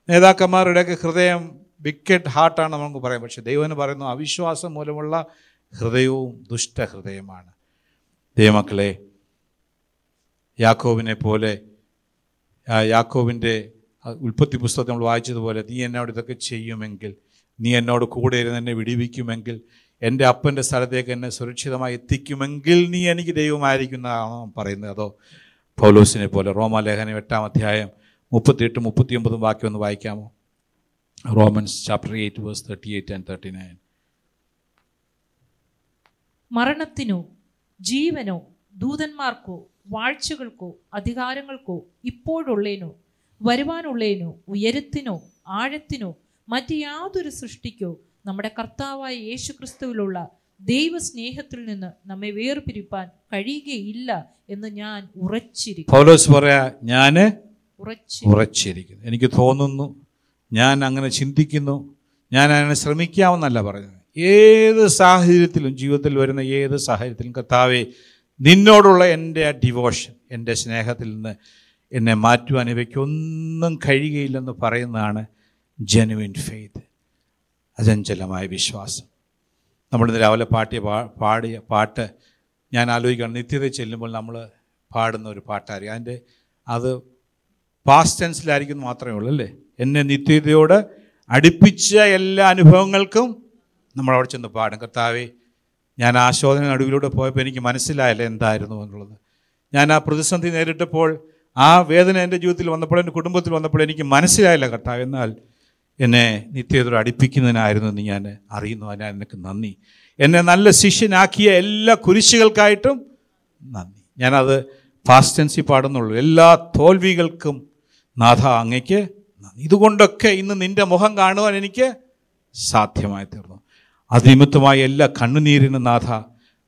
Speaker 1: നേതാക്കന്മാരുടെയൊക്കെ ഹൃദയം വിക്കറ്റ് ഹാർട്ടാണ് നമുക്ക് പറയാം. പക്ഷെ ദൈവന് പറയുന്നു അവിശ്വാസം മൂലമുള്ള ഹൃദയവും ദുഷ്ടഹൃദയമാണ് ദൈവമക്കളെ യാക്കോവിനെ പോലെ ആ ഉൽപ്പത്തി പുസ്തകം നമ്മൾ വായിച്ചതുപോലെ നീ എന്നോട് ഇതൊക്കെ ചെയ്യുമെങ്കിൽ നീ എന്നോട് കൂടെ ഇരുന്ന് എന്നെ വിടിവിക്കുമെങ്കിൽ എന്റെ അപ്പന്റെ സ്ഥലത്തേക്ക് എന്നെ സുരക്ഷിതമായി എത്തിക്കുമെങ്കിൽ നീ എനിക്ക് ദൈവമായിരിക്കുന്നതാണോ പറയുന്നത്. അതോ പൗലോസിനെ പോലെ റോമാലേഖനം എട്ടാം അധ്യായം മുപ്പത്തിയെട്ട് മുപ്പത്തിയൊമ്പതും ബാക്കി ഒന്ന് വായിക്കാമോ? Romans chapter eight verse thirty eight and thirty nine
Speaker 2: മരണത്തിനോ ജീവനോ ദൂതന്മാർക്കോ വാഴ്ചകൾക്കോ അധികാരങ്ങൾക്കോ ഇപ്പോഴുള്ളേനോ വരുവാനുള്ളേനോ ഉയരത്തിനോ ആഴത്തിനോ മറ്റ് യാതൊരു സൃഷ്ടിക്കോ നമ്മുടെ കർത്താവായ യേശു ക്രിസ്തുവിലുള്ള ദൈവസ്നേഹത്തിൽ നിന്ന് നമ്മെ വേർപിരിപ്പാൻ കഴിയുകയില്ല എന്ന് ഞാൻ ഉറച്ചിരിക്കും
Speaker 1: പൗലോസ് പറയാ ഞാൻ ഉറച്ചിരിക്കുന്നു. എനിക്ക് തോന്നുന്നു ഞാൻ അങ്ങനെ ചിന്തിക്കുന്നു ഞാൻ അങ്ങനെ ശ്രമിക്കാമെന്നല്ല പറയുന്നത്. ഏത് സാഹചര്യത്തിലും ജീവിതത്തിൽ വരുന്ന ഏത് സാഹചര്യത്തിലും കർത്താവെ നിന്നോടുള്ള എന്റെ ആ ഡിവോഷൻ എന്റെ സ്നേഹത്തിൽ നിന്ന് എന്നെ മാറ്റുവാൻ ഇവയ്ക്കൊന്നും കഴിയുകയില്ലെന്ന് പറയുന്നതാണ് ജെനുവിൻ ഫെയ്ത്ത് അചഞ്ചലമായ വിശ്വാസം. നമ്മളിന്ന് രാവിലെ പാട്ടിയ പാടിയ പാട്ട് ഞാൻ ആലോചിക്കുകയാണ്. നിത്യത ചെല്ലുമ്പോൾ നമ്മൾ പാടുന്ന ഒരു പാട്ടായിരിക്കും. അതിന്റെ അത് പാസ്റ്റ് ടെൻസിലായിരിക്കും മാത്രമേ ഉള്ളൂ അല്ലേ? എന്നെ നിത്യതയോട് അടുപ്പിച്ച എല്ലാ അനുഭവങ്ങൾക്കും നമ്മൾ അവിടെ ചെന്ന് പാടും. കർത്താവെ ഞാൻ ആശോധന ശോധന നടുവിലൂടെ പോയപ്പോൾ എനിക്ക് മനസ്സിലായില്ല എന്തായിരുന്നു എന്നുള്ളത്. ഞാൻ ആ പ്രതിസന്ധി നേരിട്ടപ്പോൾ ആ വേദന എന്റെ ജീവിതത്തിൽ വന്നപ്പോൾ എന്റെ കുടുംബത്തിൽ വന്നപ്പോൾ എനിക്ക് മനസ്സിലായില്ല കർത്താവ് എന്നാൽ എന്നെ നിത്യതയോട് അടുപ്പിക്കുന്നതിനായിരുന്നു എന്ന് ഞാൻ അറിയുന്നു. അതിനാൽ എനിക്ക് നന്ദി. എന്നെ നല്ല ശിഷ്യനാക്കിയ എല്ലാ കുരിശുകൾക്കായിട്ടും നന്ദി. ഞാനത് ഫാസ്റ്റൻസി പാടുന്നുള്ളൂ. എല്ലാ തോൽവികൾക്കും നാഥ അങ്ങയ്ക്ക് നന്ദി. ഇതുകൊണ്ടൊക്കെ ഇന്ന് നിന്റെ മുഖം കാണുവാൻ എനിക്ക് സാധ്യമായി തീർന്നു. അതിനിമിത്തമായ എല്ലാ കണ്ണുനീരിനും നാഥ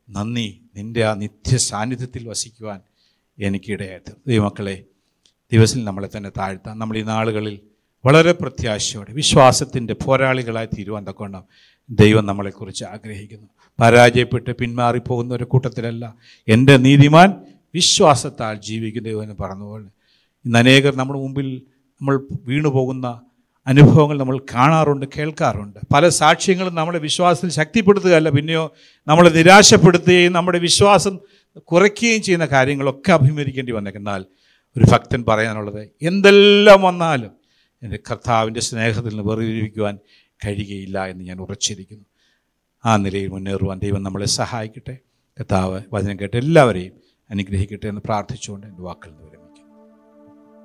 Speaker 1: നന്ദി. നിന്റെ ആ നിത്യ സാന്നിധ്യത്തിൽ വസിക്കുവാൻ എനിക്കിടയായി ദൈവമക്കളെ ദിവസം നമ്മളെ തന്നെ താഴ്ത്താം നമ്മൾ ഈ നാളുകളിൽ വളരെ പ്രത്യാശയോടെ വിശ്വാസത്തിന്റെ പോരാളികളായി തീരുവാൻ തക്കവണ്ണം ദൈവം നമ്മളെക്കുറിച്ച് ആഗ്രഹിക്കുന്നു. പരാജയപ്പെട്ട് പിന്മാറിപ്പോകുന്ന ഒരു കൂട്ടത്തിലല്ല എന്റെ നീതിമാൻ വിശ്വാസത്താൽ ജീവിക്കുന്ന എന്ന് പറഞ്ഞതുപോലെ. ഇന്ന് അനേകർ നമ്മുടെ മുമ്പിൽ നമ്മൾ വീണു പോകുന്ന അനുഭവങ്ങൾ നമ്മൾ കാണാറുണ്ട് കേൾക്കാറുണ്ട്. പല സാക്ഷ്യങ്ങളും നമ്മുടെ വിശ്വാസത്തിൽ ശക്തിപ്പെടുത്തുകയല്ല പിന്നെയോ നമ്മളെ നിരാശപ്പെടുത്തുകയും നമ്മുടെ വിശ്വാസം കുറയ്ക്കുകയും ചെയ്യുന്ന കാര്യങ്ങളൊക്കെ അഭിമുഖീകരിക്കേണ്ടി വന്നേക്കെന്നാൽ ഒരു ഭക്തൻ പറയാനുള്ളത് എന്തെല്ലാം വന്നാലും എന്റെ കർത്താവിന്റെ സ്നേഹത്തിൽ നിന്ന് വേറിരിക്കുവാൻ കഴിയുകയില്ല എന്ന് ഞാൻ ഉറച്ചിരിക്കുന്നു. ആ നിലയിൽ മുന്നേറുവാൻ ദൈവം നമ്മളെ സഹായിക്കട്ടെ. കർത്താവ് വചനം കേട്ട് എല്ലാവരെയും അനുഗ്രഹിക്കട്ടെ എന്ന് പ്രാർത്ഥിച്ചുകൊണ്ട് എന്റെ വാക്കുകൾ